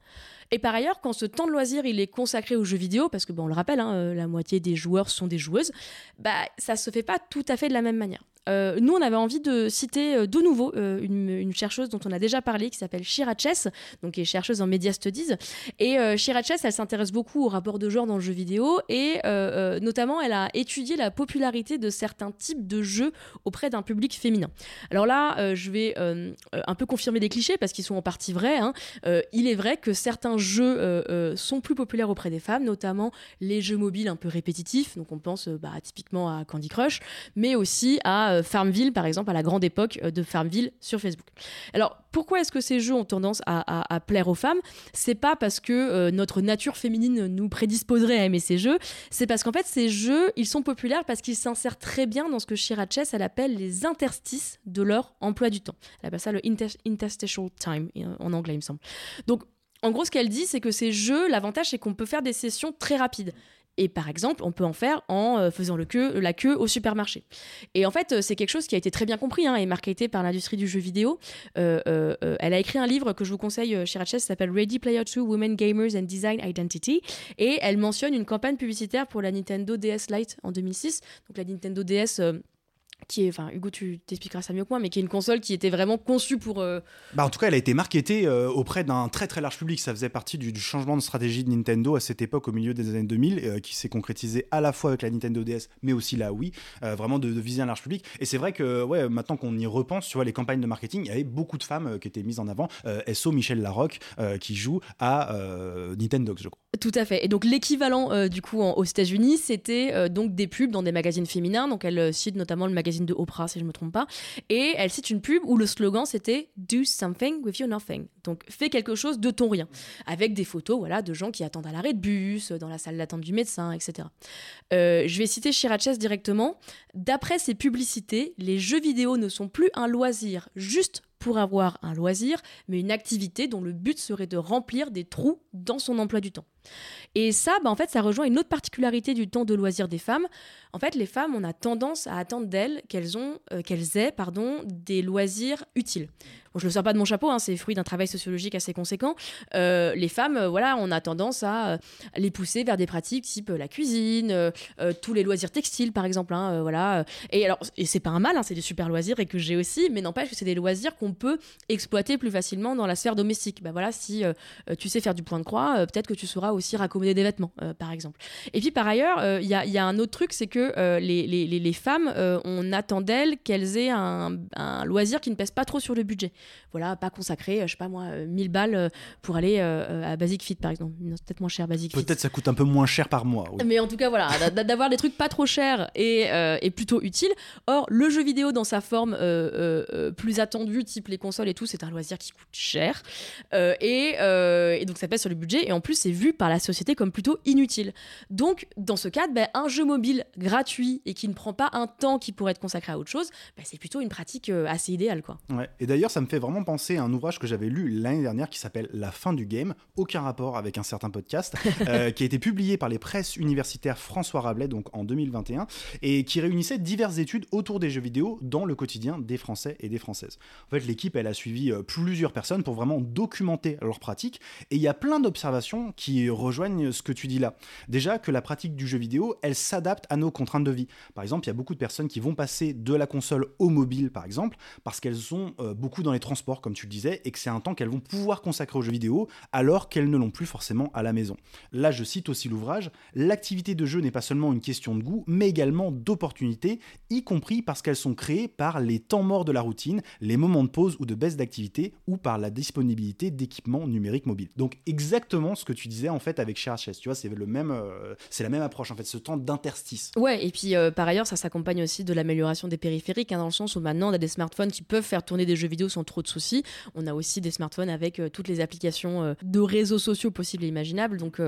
Et par ailleurs, quand ce temps de loisir il est consacré aux jeux vidéo, parce que on le rappelle, hein, euh, la moitié des joueurs sont des joueuses, bah ça se fait pas tout à fait de la même manière. Euh, nous, on avait envie de citer euh, de nouveau une, chercheuse dont on a déjà parlé, qui s'appelle Shira Chess, donc qui est chercheuse en Media Studies. Et Shira Chess, elle s'intéresse beaucoup au rapport de genre dans le jeu vidéo, et notamment, elle a étudié la popularité de certains types de jeux auprès d'un public féminin. Alors là, je vais un peu confirmer des clichés, parce qu'ils sont en partie vrais. Hein. il est vrai que certains jeux euh, euh, sont plus populaires auprès des femmes, notamment les jeux mobiles un peu répétitifs. Donc on pense euh, bah, typiquement à Candy Crush, mais aussi à Farmville, par exemple, à la grande époque de Farmville sur Facebook. Alors pourquoi est-ce que ces jeux ont tendance à, plaire aux femmes? C'est pas parce que notre nature féminine nous prédisposerait à aimer ces jeux, c'est parce qu'en fait ces jeux, ils sont populaires parce qu'ils s'insèrent très bien dans ce que Shira Chess elle appelle les interstices de leur emploi du temps. Elle appelle ça le interstitial time en anglais, il me semble. Donc en gros, ce qu'elle dit, c'est que ces jeux, l'avantage, c'est qu'on peut faire des sessions très rapides. Et par exemple, on peut en faire en euh, faisant la queue au supermarché. Et en fait, euh, c'est quelque chose qui a été très bien compris hein, et marketé par l'industrie du jeu vidéo. Euh, elle a écrit un livre que je vous conseille chez Ratchet, s'appelle Ready Player 2 Women Gamers and Design Identity. Et elle mentionne une campagne publicitaire pour la Nintendo DS Lite en 2006. Donc la Nintendo DS qui est, enfin Hugo, tu t'expliqueras ça mieux que moi, mais qui est une console qui était vraiment conçue pour. Euh, bah en tout cas, elle a été marketée euh, auprès d'un très très large public. Ça faisait partie du, changement de stratégie de Nintendo à cette époque, au milieu des années 2000, euh, qui s'est concrétisé à la fois avec la Nintendo DS, mais aussi la Wii, vraiment de, viser un large public. Et c'est vrai que, ouais, maintenant qu'on y repense, tu vois, les campagnes de marketing, il y avait beaucoup de femmes qui étaient mises en avant. SO Michel Larocque, qui joue à Nintendo, je crois. Tout à fait. Et donc l'équivalent du coup aux États-Unis, c'était donc des pubs dans des magazines féminins. Donc elle cite notamment le magazine de Oprah, si je me trompe pas. Et elle cite une pub où le slogan c'était Do something with your nothing. Donc fais quelque chose de ton rien. Avec des photos voilà, de gens qui attendent à l'arrêt de bus, dans la salle d'attente du médecin, etc. Euh, je vais citer Chiraches directement. D'après ces publicités, les jeux vidéo ne sont plus un loisir juste pour avoir un loisir, mais une activité dont le but serait de remplir des trous dans son emploi du temps. Et ça, bah, en fait, ça rejoint une autre particularité du temps de loisir des femmes. En fait, les femmes, on a tendance à attendre d'elles qu'elles ont, euh, qu'elles aient, pardon, des loisirs utiles. Bon, je le sors pas de mon chapeau, hein, c'est fruit d'un travail sociologique assez conséquent. Euh, les femmes, euh, voilà, on a tendance à les pousser vers des pratiques type la cuisine, tous les loisirs textiles, par exemple. hein, voilà. Et alors, et c'est pas un mal, hein, c'est des super loisirs et que j'ai aussi, mais n'empêche que c'est des loisirs qu'on peut exploiter plus facilement dans la sphère domestique. Bah voilà, si tu sais faire du point de croix, peut-être que tu sauras aussi des vêtements, euh, par exemple. Et puis par ailleurs, euh, il y, a, il y a un autre truc, c'est que euh, les, les- les- les femmes, on attend d'elles qu'elles aient un, un loisir qui ne pèse pas trop sur le budget. Voilà, pas consacrer, je sais pas moi, euh, 1000 balles pour aller à Basic Fit, par exemple. Peut-être moins cher Basic Fit. Peut-être ça coûte un peu moins cher par mois. oui. Mais en tout cas, voilà, d'a- d'avoir des trucs pas trop chers et, et plutôt utiles. Or, le jeu vidéo dans sa forme plus attendue, type les consoles et tout, c'est un loisir qui coûte cher. Et, et donc, ça pèse sur le budget. Et en plus, c'est vu par la société comme plutôt inutile. Donc, dans ce cadre, ben, un jeu mobile gratuit et qui ne prend pas un temps qui pourrait être consacré à autre chose, ben, c'est plutôt une pratique euh, assez idéale. Quoi. Ouais. Et d'ailleurs, ça me fait vraiment penser à un ouvrage que j'avais lu l'année dernière qui s'appelle La fin du game, aucun rapport avec un certain podcast, euh, qui a été publié par les presses universitaires François Rabelais donc en 2021 et qui réunissait diverses études autour des jeux vidéo dans le quotidien des Français et des Françaises. En fait, l'équipe elle a suivi euh, plusieurs personnes pour vraiment documenter leurs pratiques et il y a plein d'observations qui rejoignent ce que tu dis là. Déjà que la pratique du jeu vidéo, elle s'adapte à nos contraintes de vie. Par exemple, il y a beaucoup de personnes qui vont passer de la console au mobile, par exemple, parce qu'elles sont euh, beaucoup dans les transports, comme tu le disais, et que c'est un temps qu'elles vont pouvoir consacrer aux jeux vidéo, alors qu'elles ne l'ont plus forcément à la maison. Là, je cite aussi l'ouvrage, l'activité de jeu n'est pas seulement une question de goût, mais également d'opportunité, y compris parce qu'elles sont créées par les temps morts de la routine, les moments de pause ou de baisse d'activité, ou par la disponibilité d'équipements numériques mobiles. Donc exactement ce que tu disais en fait avec Tu vois, c'est le même, euh, c'est la même approche en fait, ce temps d'interstice. Ouais, et puis euh, par ailleurs, ça s'accompagne aussi de l'amélioration des périphériques, hein, dans le sens où maintenant on a des smartphones qui peuvent faire tourner des jeux vidéo sans trop de soucis. On a aussi des smartphones avec euh, toutes les applications de réseaux sociaux possibles et imaginables. Donc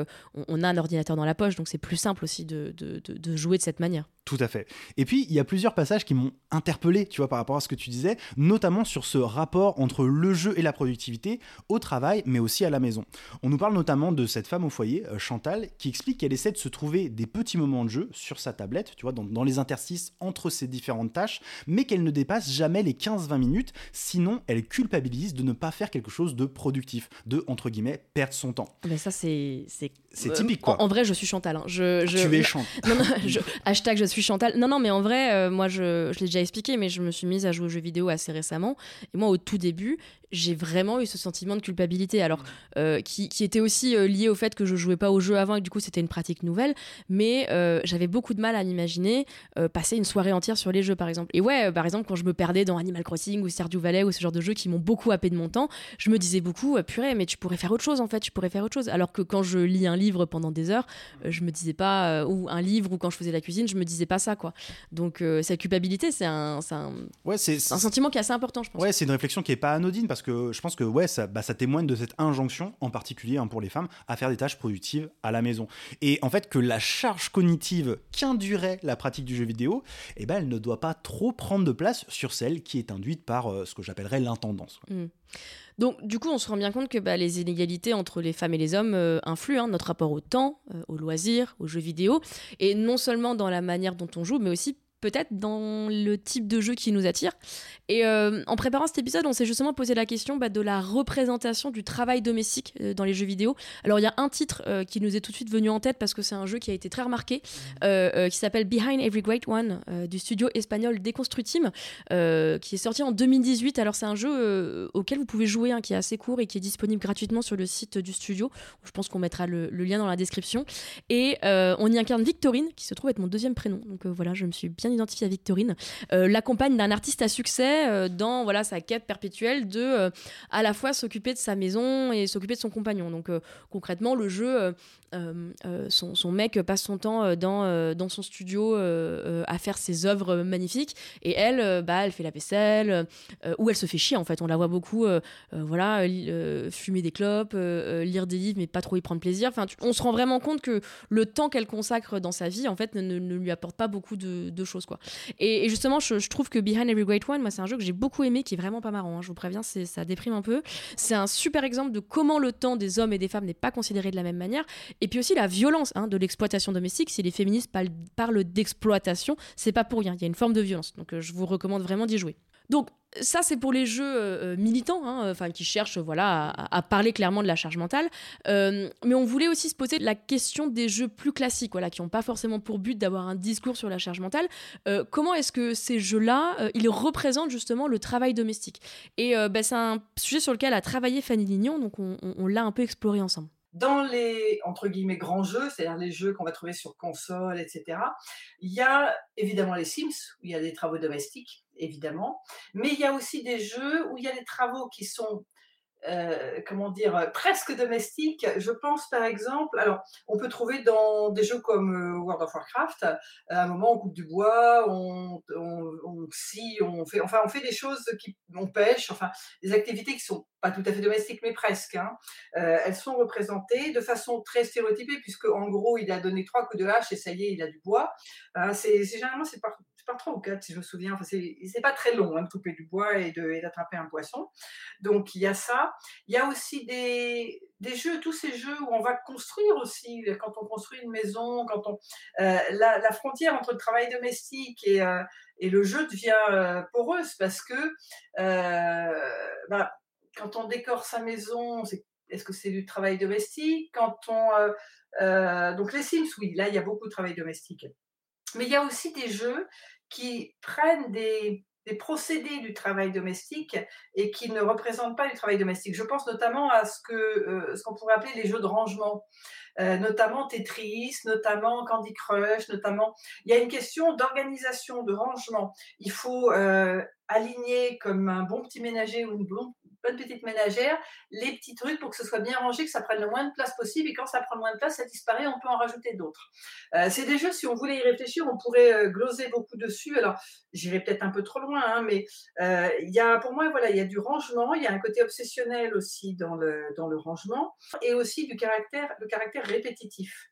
on, a un ordinateur dans la poche, donc c'est plus simple aussi de- de- de jouer de cette manière. Tout à fait. Et puis, il y a plusieurs passages qui m'ont interpellé, tu vois, par rapport à ce que tu disais, notamment sur ce rapport entre le jeu et la productivité au travail, mais aussi à la maison. On nous parle notamment de cette femme au foyer, euh, Chantal, qui explique qu'elle essaie de se trouver des petits moments de jeu sur sa tablette, tu vois, dans, dans les interstices entre ses différentes tâches, mais qu'elle ne dépasse jamais les 15-20 minutes, sinon elle culpabilise de ne pas faire quelque chose de productif, de, entre guillemets, perdre son temps. Mais ça, c'est. C'est C'est typique, quoi. En, en vrai, je suis Chantal. hein. Je, je- Tu es Chantal. Non, non, je- hashtag je suis Chantal. Non, non, mais en vrai, euh, moi, je, je l'ai déjà expliqué, mais je me suis mise à jouer aux jeux vidéo assez récemment. Et moi, au tout début, j'ai vraiment eu ce sentiment de culpabilité. Alors, euh, qui, qui était aussi euh, lié au fait que je jouais pas aux jeux avant et que du coup, c'était une pratique nouvelle. Mais euh, j'avais beaucoup de mal à m'imaginer passer une soirée entière sur les jeux, par exemple. Et ouais, par exemple, quand je me perdais dans Animal Crossing ou Stardew Valley ou ce genre de jeux qui m'ont beaucoup happé de mon temps, je me disais beaucoup, purée, mais tu pourrais faire autre chose en fait, tu pourrais faire autre chose. Alors que quand je lis un livre pendant des heures, je me disais pas, ou un livre, ou quand je faisais la cuisine, je me disais pas ça, quoi. Donc, cette culpabilité, c'est un, un, Ouais, un sentiment qui est assez important, je pense. Ouais, c'est une réflexion qui est pas anodine parce que je pense que ouais, ça, bah, témoigne de cette injonction, en particulier hein, pour les femmes, à faire des tâches productives à la maison. Et en fait, que la charge cognitive qu'induirait la pratique du jeu vidéo, eh ben, elle ne doit pas trop prendre de place sur celle qui est induite par euh, ce que j'appellerais l'intendance. quoi. Donc, du coup, on se rend bien compte que bah, les inégalités entre les femmes et les hommes euh, influent hein, notre rapport au temps, euh, aux loisirs, aux jeux vidéo, et non seulement dans la manière dont on joue, mais aussi peut-être dans le type de jeu qui nous attire. Et euh, en préparant cet épisode, on s'est justement posé la question bah, de la représentation du travail domestique euh, dans les jeux vidéo. Alors il y a un titre euh, qui nous est tout de suite venu en tête parce que c'est un jeu qui a été très remarqué, euh, qui s'appelle Behind Every Great One du studio espagnol Deconstructim, qui est sorti en 2018. Alors c'est un jeu auquel vous pouvez jouer, hein, qui est assez court et qui est disponible gratuitement sur le site du studio. Je pense qu'on mettra le, le lien dans la description. Et on y incarne Victorine, qui se trouve être mon deuxième prénom. Donc voilà, je me suis bien identifiée à Victorine. Euh, la compagne d'un artiste à succès euh, dans voilà sa quête perpétuelle de euh, à la fois s'occuper de sa maison et s'occuper de son compagnon. Donc concrètement, le jeu, euh, euh, son, mec passe son temps euh, dans, dans son studio à faire ses œuvres magnifiques et elle, bah, elle fait la vaisselle ou elle se fait chier en fait. On la voit beaucoup, voilà, fumer des clopes, lire des livres, mais pas trop y prendre plaisir. Enfin, on se rend vraiment compte que le temps qu'elle consacre dans sa vie, en fait, ne, lui apporte pas beaucoup de, choses. chose quoi. Et, justement, je, trouve que Behind Every Great One, moi, c'est un jeu que j'ai beaucoup aimé, qui est vraiment pas marrant. hein, je vous préviens, ça déprime un peu. C'est un super exemple de comment le temps des hommes et des femmes n'est pas considéré de la même manière. Et puis aussi la violence hein, de l'exploitation domestique. Si les féministes parlent, d'exploitation, c'est pas pour rien. Il y a une forme de violence. Donc euh, je vous recommande vraiment d'y jouer. Donc ça c'est pour les jeux euh, euh, militants, hein, qui cherchent voilà à, parler clairement de la charge mentale. Mais on voulait aussi se poser la question des jeux plus classiques, voilà, qui n'ont pas forcément pour but d'avoir un discours sur la charge mentale. Comment est-ce que ces jeux-là, ils représentent justement le travail domestique? Et bah, c'est un sujet sur lequel a travaillé Fanny Lignon, donc on, on- on l'a un peu exploré ensemble. Dans les entre guillemets grands jeux, c'est-à-dire les jeux qu'on va trouver sur console, etc., il y a évidemment les Sims, où il y a des travaux domestiques, évidemment, mais il y a aussi des jeux où il y a des travaux qui sont euh, comment dire, euh, presque domestiques. Je pense par exemple, alors on peut trouver dans des jeux comme euh, World of Warcraft, à un moment on coupe du bois, on, on, scie, on fait, enfin on fait des choses qui, on pêche, enfin des activités qui sont pas tout à fait domestiques mais presque. hein. Elles sont représentées de façon très stéréotypée puisque en gros il a donné trois coups de hache et ça y est il a du bois. C'est- généralement c'est par, ou quatre si je me souviens. C'est pas très long hein, de couper du bois et d'attraper un poisson. Donc il y a ça. Il y a aussi des, jeux, tous ces jeux où on va construire aussi, quand on construit une maison, quand on, euh, la, frontière entre le travail domestique et, euh, le jeu devient euh, poreuse parce que bah, quand on décore sa maison, est-ce que c'est du travail domestique? Quand on donc les Sims, oui, là il y a beaucoup de travail domestique. Mais il y a aussi des jeux qui prennent des, procédés du travail domestique et qui ne représentent pas du travail domestique. Je pense notamment à ce euh, qu'on pourrait appeler les jeux de rangement, euh, notamment Tetris, notamment Candy Crush, notamment. Il y a une question d'organisation, de rangement. Il faut euh, aligner comme un bon petit ménager ou une bonne, petite ménagère les petits trucs pour que ce soit bien rangé, que ça prenne le moins de place possible. Et quand ça prend le moins de place, ça disparaît, on peut en rajouter d'autres. Euh, c'est des jeux, si on voulait y réfléchir, on pourrait euh, gloser beaucoup dessus. Alors, j'irai peut-être un peu trop loin, hein, mais euh, y a, pour moi, voilà, il y a du rangement, il y a un côté obsessionnel aussi dans le, dans le rangement, et aussi du caractère, le caractère répétitif.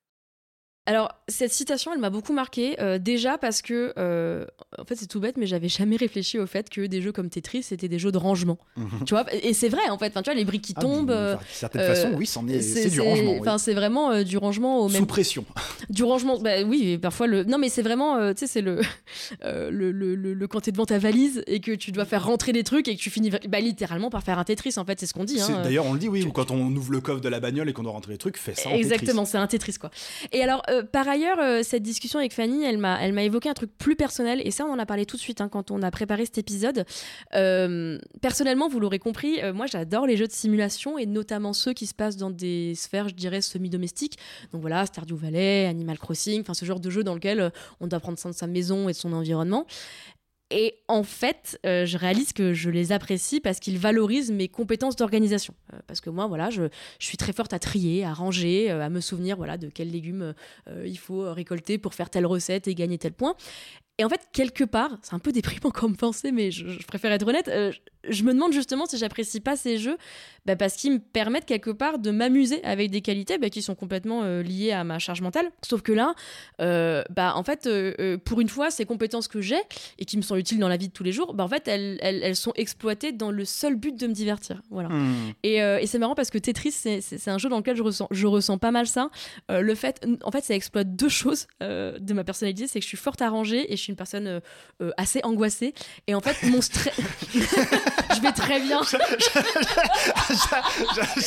Alors, cette citation, elle m'a beaucoup marqué. euh, déjà parce que, euh, en fait, c'est tout bête, mais j'avais jamais réfléchi au fait que des jeux comme Tetris, c'était des jeux de rangement. Mhm. tu vois Et c'est vrai, en fait. Enfin, tu vois, les briques qui Ah, tombent. d'une euh, certaine euh, façon, oui, c'est du rangement. oui. Enfin, c'est vraiment euh, du rangement au même Sous pression. du rangement bah oui et parfois le non mais c'est vraiment euh, tu sais c'est le, le, le, le, le- quand t'es devant ta valise et que tu dois faire rentrer des trucs et que tu finis bah, littéralement par faire un Tetris en fait c'est ce qu'on dit hein. D'ailleurs, on le dit, oui, tu- ou quand on ouvre le coffre de la bagnole et qu'on doit rentrer les trucs, fais ça en. Exactement, c'est un Tetris quoi. Et alors, euh, par ailleurs, euh, cette discussion avec Fanny, elle m'a, elle m'a évoqué un truc plus personnel, et ça, on en a parlé tout de suite hein, quand on a préparé cet épisode. Euh, personnellement, vous l'aurez compris, moi, j'adore les jeux de simulation, et notamment ceux qui se passent dans des sphères, je dirais, semi-domestiques. Donc voilà, Stardew Valley, Animal Crossing, enfin ce genre de jeu dans lequel on doit prendre soin de sa maison et de son environnement. Et en fait, euh, je réalise que je les apprécie parce qu'ils valorisent mes compétences d'organisation. Euh, parce que moi, voilà, je, suis très forte à trier, à ranger, euh, à me souvenir voilà, de quels légumes il faut récolter pour faire telle recette et gagner tel point. Et en fait, quelque part, c'est un peu déprimant comme pensée, mais je, je préfère être honnête, euh, je me demande justement si j'apprécie pas ces jeux bah, parce qu'ils me permettent quelque part de m'amuser avec des qualités bah, qui sont complètement euh, liées à ma charge mentale. Sauf que là, euh, bah, en fait, pour une fois, ces compétences que j'ai et qui me sont utiles dans la vie de tous les jours, bah, en fait, elles, elles, elles sont exploitées dans le seul but de me divertir. Voilà. Hmm. Et, et c'est marrant parce que Tetris, c'est- un jeu dans lequel je ressens, je ressens pas mal ça. Le fait, en fait, ça exploite deux choses de ma personnalité, c'est que je suis forte à ranger et je suis une personne euh, euh, assez angoissée. Et en fait, mon stress, je vais très bien.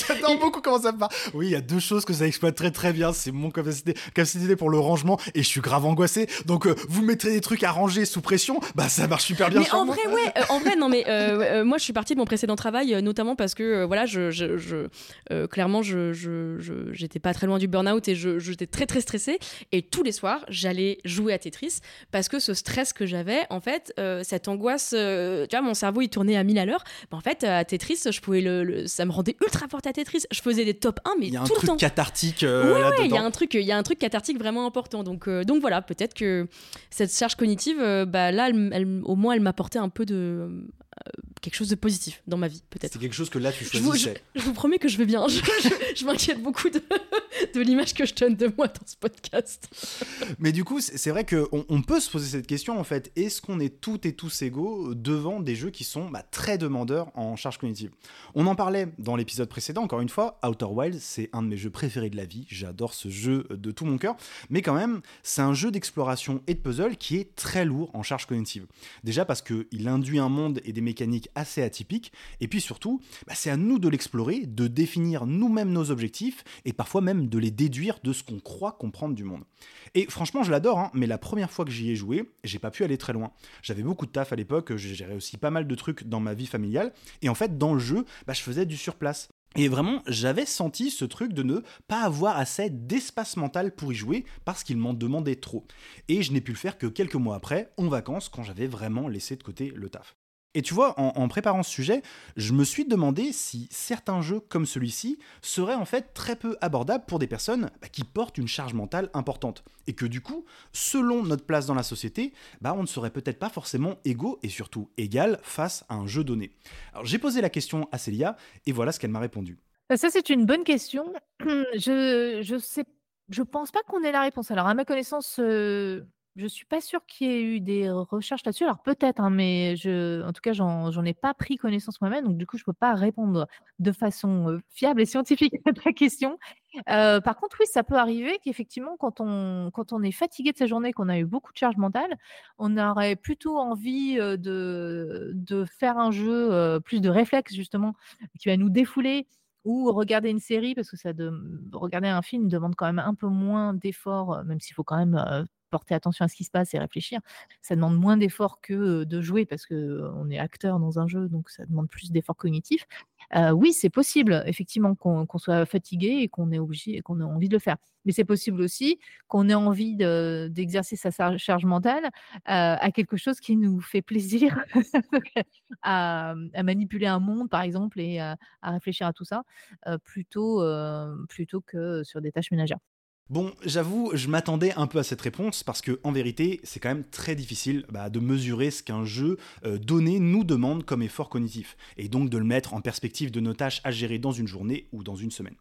J'adore beaucoup comment ça part. Oui, il y a deux choses que ça exploite très très bien. C'est mon capacité, capacité pour le rangement et je suis grave angoissé. Donc, euh, vous mettrez des trucs à ranger sous pression, bah ça marche super bien mais en moi. vrai, ouais, euh, en vrai, non, mais moi, je suis partie de mon précédent travail, notamment parce que, voilà, je, je, je- clairement, je, j'étais pas très loin du burn-out et j'étais très, très stressée. Et tous les soirs, j'allais jouer à Tetris parce que ce stress que j'avais, en fait, euh, cette angoisse, euh, tu vois, mon cerveau, il tournait à 1000 à l'heure. En fait, à Tetris, je pouvais le, le- ça me rendait ultra forte à Tetris. Je faisais des top 1, mais Il y a un truc temps. cathartique euh, Ouais, ouais, il y a un truc, il y a un truc cathartique vraiment important. Donc, donc voilà, peut-être que cette charge cognitive, bah là, elle- elle- au moins, elle m'apportait un peu de quelque chose de positif dans ma vie, peut-être. C'est quelque chose que là tu Je vous, je, choisissais. je vous promets que je vais bien. Je, m'inquiète beaucoup de, de l'image que je donne de moi dans ce podcast. Mais du coup, c'est vrai qu'on on peut se poser cette question en fait. Est-ce qu'on est toutes et tous égaux devant des jeux qui sont bah, très demandeurs en charge cognitive? On en parlait dans l'épisode précédent, encore une fois. Outer Wilds, c'est un de mes jeux préférés de la vie. J'adore ce jeu de tout mon cœur. Mais quand même, c'est un jeu d'exploration et de puzzle qui est très lourd en charge cognitive. Déjà parce qu'il induit un monde et des mécaniques assez atypiques. Et puis surtout, bah, c'est à nous de l'explorer, de définir nous-mêmes nos objectifs et parfois même de les déduire de ce qu'on croit comprendre du monde. Et franchement, je l'adore, hein, mais la première fois que j'y ai joué, j'ai pas pu aller très loin. J'avais beaucoup de taf à l'époque, j'ai géré aussi pas mal de trucs dans ma vie familiale, et en fait, dans le jeu, bah, je faisais du surplace. Et vraiment, j'avais senti ce truc de ne pas avoir assez d'espace mental pour y jouer parce qu'il m'en demandait trop. Et je n'ai pu le faire que quelques mois après, en vacances, quand j'avais vraiment laissé de côté le taf. Et tu vois, en, préparant ce sujet, je me suis demandé si certains jeux comme celui-ci seraient en fait très peu abordables pour des personnes bah, qui portent une charge mentale importante. Et que du coup, selon notre place dans la société, bah, on ne serait peut-être pas forcément égaux et surtout égal face à un jeu donné. Alors j'ai posé la question à Célia et voilà ce qu'elle m'a répondu. Bah, ça, c'est une bonne question. Je, je sais, je pense pas qu'on ait la réponse. Alors, à ma connaissance, euh, je suis pas sûre qu'il y ait eu des recherches là-dessus. Alors peut-être, hein, mais je, en tout cas, j'en ai pas pris connaissance moi-même, donc du coup, je peux pas répondre de façon fiable et scientifique à ta question. par contre, oui, ça peut arriver qu'effectivement, quand on, est fatigué de sa journée, qu'on a eu beaucoup de charge mentale, on aurait plutôt envie de, faire un jeu plus de réflexe justement, qui va nous défouler ou regarder une série parce que regarder un film demande quand même un peu moins d'efforts, même s'il faut quand même porter attention à ce qui se passe et réfléchir. Ça demande moins d'efforts que de jouer parce qu'on est acteur dans un jeu, donc ça demande plus d'efforts cognitifs. oui, c'est possible, effectivement, qu'on soit fatigué et qu'on ait, obligé, qu'on ait envie de le faire. Mais c'est possible aussi qu'on ait envie d'exercer sa charge mentale à quelque chose qui nous fait plaisir, à, manipuler un monde, par exemple, et à, réfléchir à tout ça, plutôt, plutôt que sur des tâches ménagères. Bon, j'avoue, je m'attendais un peu à cette réponse parce que en vérité, c'est quand même très difficile bah, de mesurer ce qu'un jeu euh, donné nous demande comme effort cognitif, et donc de le mettre en perspective de nos tâches à gérer dans une journée ou dans une semaine.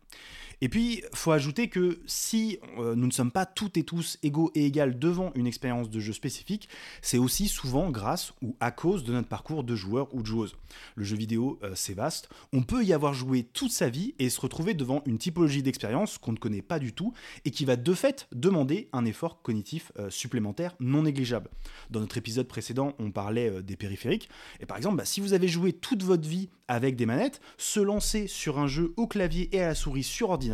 Et puis, faut ajouter que si euh, nous ne sommes pas toutes et tous égaux et égales devant une expérience de jeu spécifique, c'est aussi souvent grâce ou à cause de notre parcours de joueur ou de joueuse. Le jeu vidéo, euh, c'est vaste. On peut y avoir joué toute sa vie et se retrouver devant une typologie d'expérience qu'on ne connaît pas du tout et qui va de fait demander un effort cognitif euh, supplémentaire non négligeable. Dans notre épisode précédent, on parlait des périphériques. Et par exemple, bah, si vous avez joué toute votre vie avec des manettes, se lancer sur un jeu au clavier et à la souris sur ordinateur,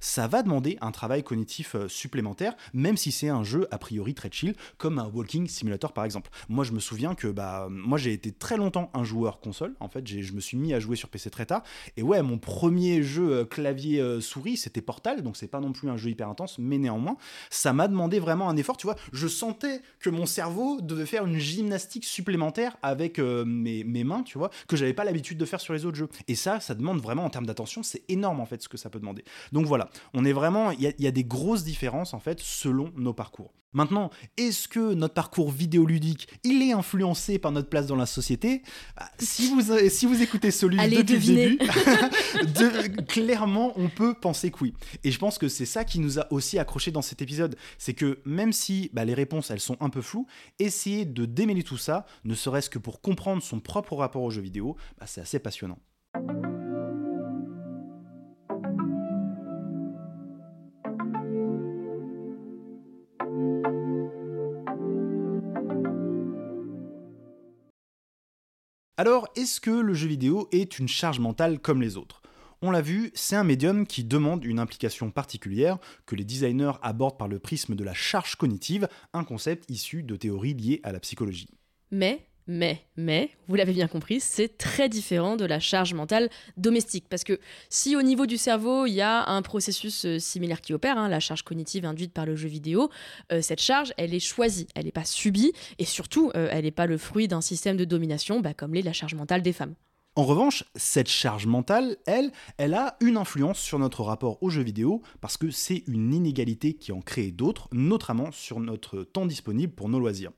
ça va demander un travail cognitif euh, supplémentaire, même si c'est un jeu a priori très chill, comme un walking simulator par exemple. Moi je me souviens que bah moi j'ai été très longtemps un joueur console, en fait je me suis mis à jouer sur PC très tard, et ouais mon premier jeu euh, clavier euh, c'était Portal, donc c'est pas non plus un jeu hyper intense, mais néanmoins ça m'a demandé vraiment un effort, tu vois, je sentais que mon cerveau devait faire une gymnastique supplémentaire avec mes, mes mains, tu vois, que j'avais pas l'habitude de faire sur les autres jeux. Et ça, ça demande vraiment en termes d'attention, c'est énorme en fait ce que ça peut demander. Donc voilà, on est vraiment, il y, a des grosses différences en fait selon nos parcours. Maintenant, est-ce que notre parcours vidéoludique, il est influencé par notre place dans la société? Bah, si, vous, si vous écoutez celui depuis le début, clairement, on peut penser que oui. Et je pense que c'est ça qui nous a aussi accroché dans cet épisode. C'est que même si bah, les réponses, elles sont un peu floues, essayer de démêler tout ça, ne serait-ce que pour comprendre son propre rapport aux jeux vidéo, bah, c'est assez passionnant. Alors, est-ce que le jeu vidéo est une charge mentale comme les autres? On l'a vu, c'est un médium qui demande une implication particulière que les designers abordent par le prisme de la charge cognitive, un concept issu de théories liées à la psychologie. Mais mais, mais, vous l'avez bien compris, c'est très différent de la charge mentale domestique. Parce que si au niveau du cerveau, il y a un processus euh, similaire qui opère, hein, la charge cognitive induite par le jeu vidéo, euh, cette charge, elle est choisie, elle n'est pas subie, et surtout, euh, elle n'est pas le fruit d'un système de domination, bah, comme l'est la charge mentale des femmes. En revanche, cette charge mentale, elle, elle a une influence sur notre rapport aux jeux vidéo parce que c'est une inégalité qui en crée d'autres, notamment sur notre temps disponible pour nos loisirs.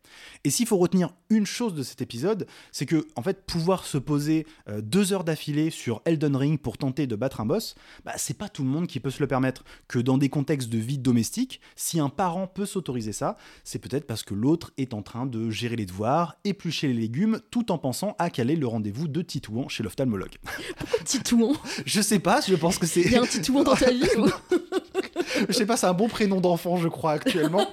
Et s'il faut retenir une chose de cet épisode, c'est que en fait pouvoir se poser euh, deux heures d'affilée sur Elden Ring pour tenter de battre un boss, bah, c'est pas tout le monde qui peut se le permettre. Que dans des contextes de vie domestique, si un parent peut s'autoriser ça, c'est peut-être parce que l'autre est en train de gérer les devoirs, éplucher les légumes, tout en pensant à caler le rendez-vous de Titouan chez l'ophtalmologue. Titouan Je sais pas, je pense que c'est. Il y a un Titouan dans ta vie. Je sais pas, c'est un bon prénom d'enfant, je crois, actuellement.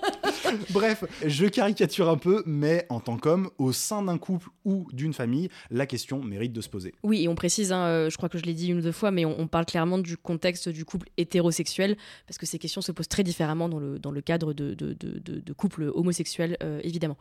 Bref, je caricature un peu, mais en tant qu'homme, au sein d'un couple ou d'une famille, la question mérite de se poser. Oui, et on précise, hein, euh, je crois que je l'ai dit une ou deux fois, mais on, on parle clairement du contexte du couple hétérosexuel, parce que ces questions se posent très différemment dans le, dans le cadre de, de, de, de- de couples homosexuels, euh, évidemment.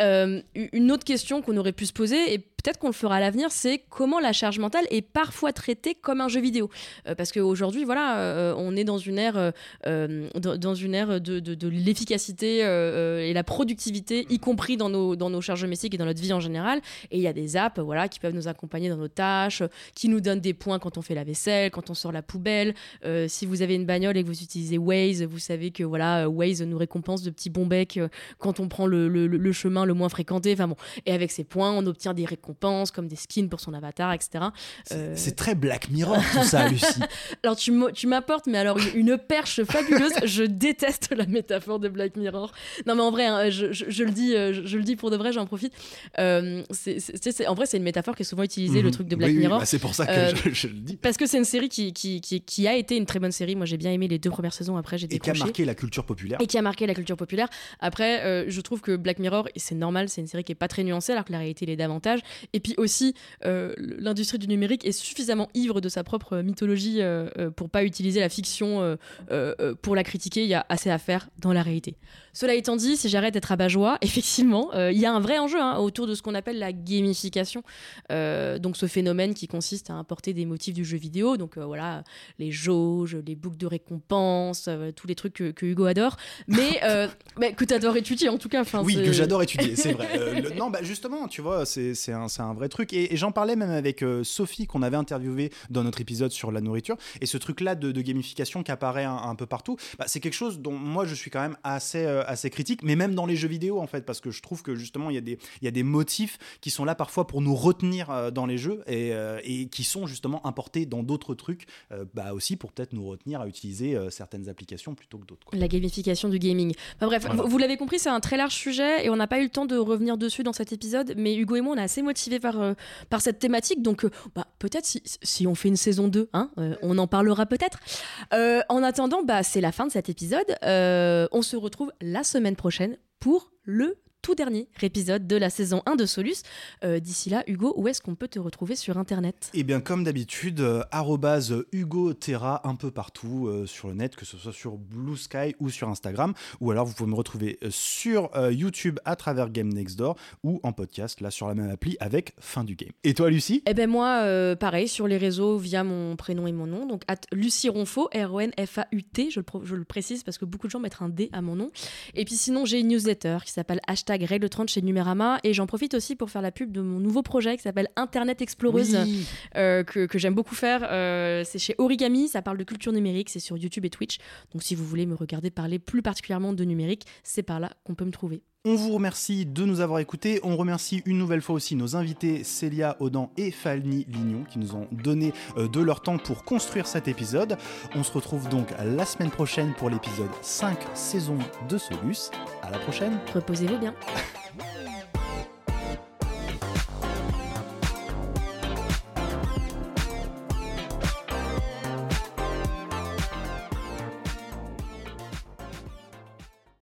Euh, une autre question qu'on aurait pu se poser, et peut-être qu'on le fera à l'avenir, c'est comment la charge mentale est parfois traitée comme un jeu vidéo. Euh, parce qu'aujourd'hui, voilà, euh, on est dans une ère, euh, dans, une ère de, de, de l'efficacité et la productivité, y compris dans nos, dans nos charges domestiques et dans notre vie en général. Et il y a des apps voilà, qui peuvent nous accompagner dans nos tâches, qui nous donnent des points quand on fait la vaisselle, quand on sort la poubelle. Si vous avez une bagnole et que vous utilisez Waze, vous savez que voilà, Waze nous récompense de petits bons becs quand on prend le, le- le chemin le moins fréquenté. Enfin bon, et avec ces points, on obtient des récompenses comme des skins pour son avatar, etc. C'est Euh, c'est très Black Mirror tout ça, Lucie. alors tu m'apportes, mais alors une, perche fabuleuse. je déteste la métaphore de Black Mirror. Non mais en vrai, hein, je, je- je le dis, euh, je, je le dis pour de vrai, j'en profite. Euh, en vrai, c'est une métaphore qui est souvent utilisée, le Mhm. truc de Black Oui, oui, Mirror. bah, c'est pour ça que Euh, je, le dis. Parce que c'est une série qui, qui, qui, qui a été une très bonne série. Moi, j'ai bien aimé les deux premières saisons. Après, j'ai Et qui a décroché. marqué la culture populaire. Et qui a marqué la culture populaire. Après, je trouve que Black Mirror, c'est normal, c'est une série qui est pas très nuancée, alors que la réalité l'est davantage. Et puis aussi, euh, l'industrie du numérique est suffisamment ivre de sa propre mythologie euh, euh, pour pas utiliser la fiction euh, euh, euh, pour la critiquer. Il y a assez à faire dans la réalité. Cela étant dit, si j'arrête d'être abat-joie, effectivement, euh, il y a un vrai enjeu hein, autour de ce qu'on appelle la gamification. Euh, donc ce phénomène qui consiste à importer des motifs du jeu vidéo, donc euh, voilà, les jauges, les boucles de récompenses, euh, tous les trucs que, que Hugo adore, mais, euh, que tu adores étudier en tout cas. Oui, que j'adore étudier, c'est vrai. Euh, le- non, bah justement, tu vois, c'est un, c'est un vrai truc. Et, et j'en parlais même avec euh, Sophie, qu'on avait interviewé dans notre épisode sur la nourriture. Et ce truc-là de, de gamification qui apparaît un, un peu partout, bah, c'est quelque chose dont moi je suis quand même assez, euh, assez critique, mais même dans les jeux vidéo en fait, parce que je trouve que justement il y, a des- y a des motifs qui sont là parfois pour nous retenir euh, dans les jeux et, et qui sont justement importés dans d'autres trucs, bah aussi pour peut-être nous retenir à utiliser certaines applications plutôt que d'autres. La gamification du gaming. Enfin bref, Voilà. vous, vous l'avez compris, c'est un très large sujet et on n'a pas eu le temps de revenir dessus dans cet épisode, mais Hugo et moi, on est assez euh, par cette thématique, donc euh, bah, peut-être si, on fait une saison 2, hein, euh, on en parlera peut-être. En attendant, bah, c'est la fin de cet épisode. On se retrouve la semaine prochaine pour le tout dernier épisode de la saison 1 de Solus. Euh, D'ici là, Hugo, où est-ce qu'on peut te retrouver sur Internet? Et bien comme d'habitude, euh, arrobase Hugo Terra un peu partout euh, sur le net, que ce soit sur Blue Sky ou sur Instagram, ou alors vous pouvez me retrouver euh, sur euh, YouTube à travers Game Next Door ou en podcast là sur la même appli avec Fin du Game. Et toi Lucie? Eh ben moi, euh, pareil, sur les réseaux via mon prénom et mon nom, donc at Lucie Ronfaux, R-O-N-F-A-U-T, je je le précise parce que beaucoup de gens mettent un D à mon nom. Et puis sinon, j'ai une newsletter qui s'appelle hashtag Règle 30 chez Numérama, et j'en profite aussi pour faire la pub de mon nouveau projet qui s'appelle Internet Exploreuse, Oui. euh, que, que j'aime beaucoup faire. Euh, c'est chez Origami, ça parle de culture numérique, c'est sur YouTube et Twitch. Donc si vous voulez me regarder parler plus particulièrement de numérique, c'est par là qu'on peut me trouver. On vous remercie de nous avoir écoutés. On remercie une nouvelle fois aussi nos invités Célia Audan et Falny Lignon qui nous ont donné euh, de leur temps pour construire cet épisode. On se retrouve donc la semaine prochaine pour l'épisode 5 saison de Solus. À la prochaine. Reposez-vous bien.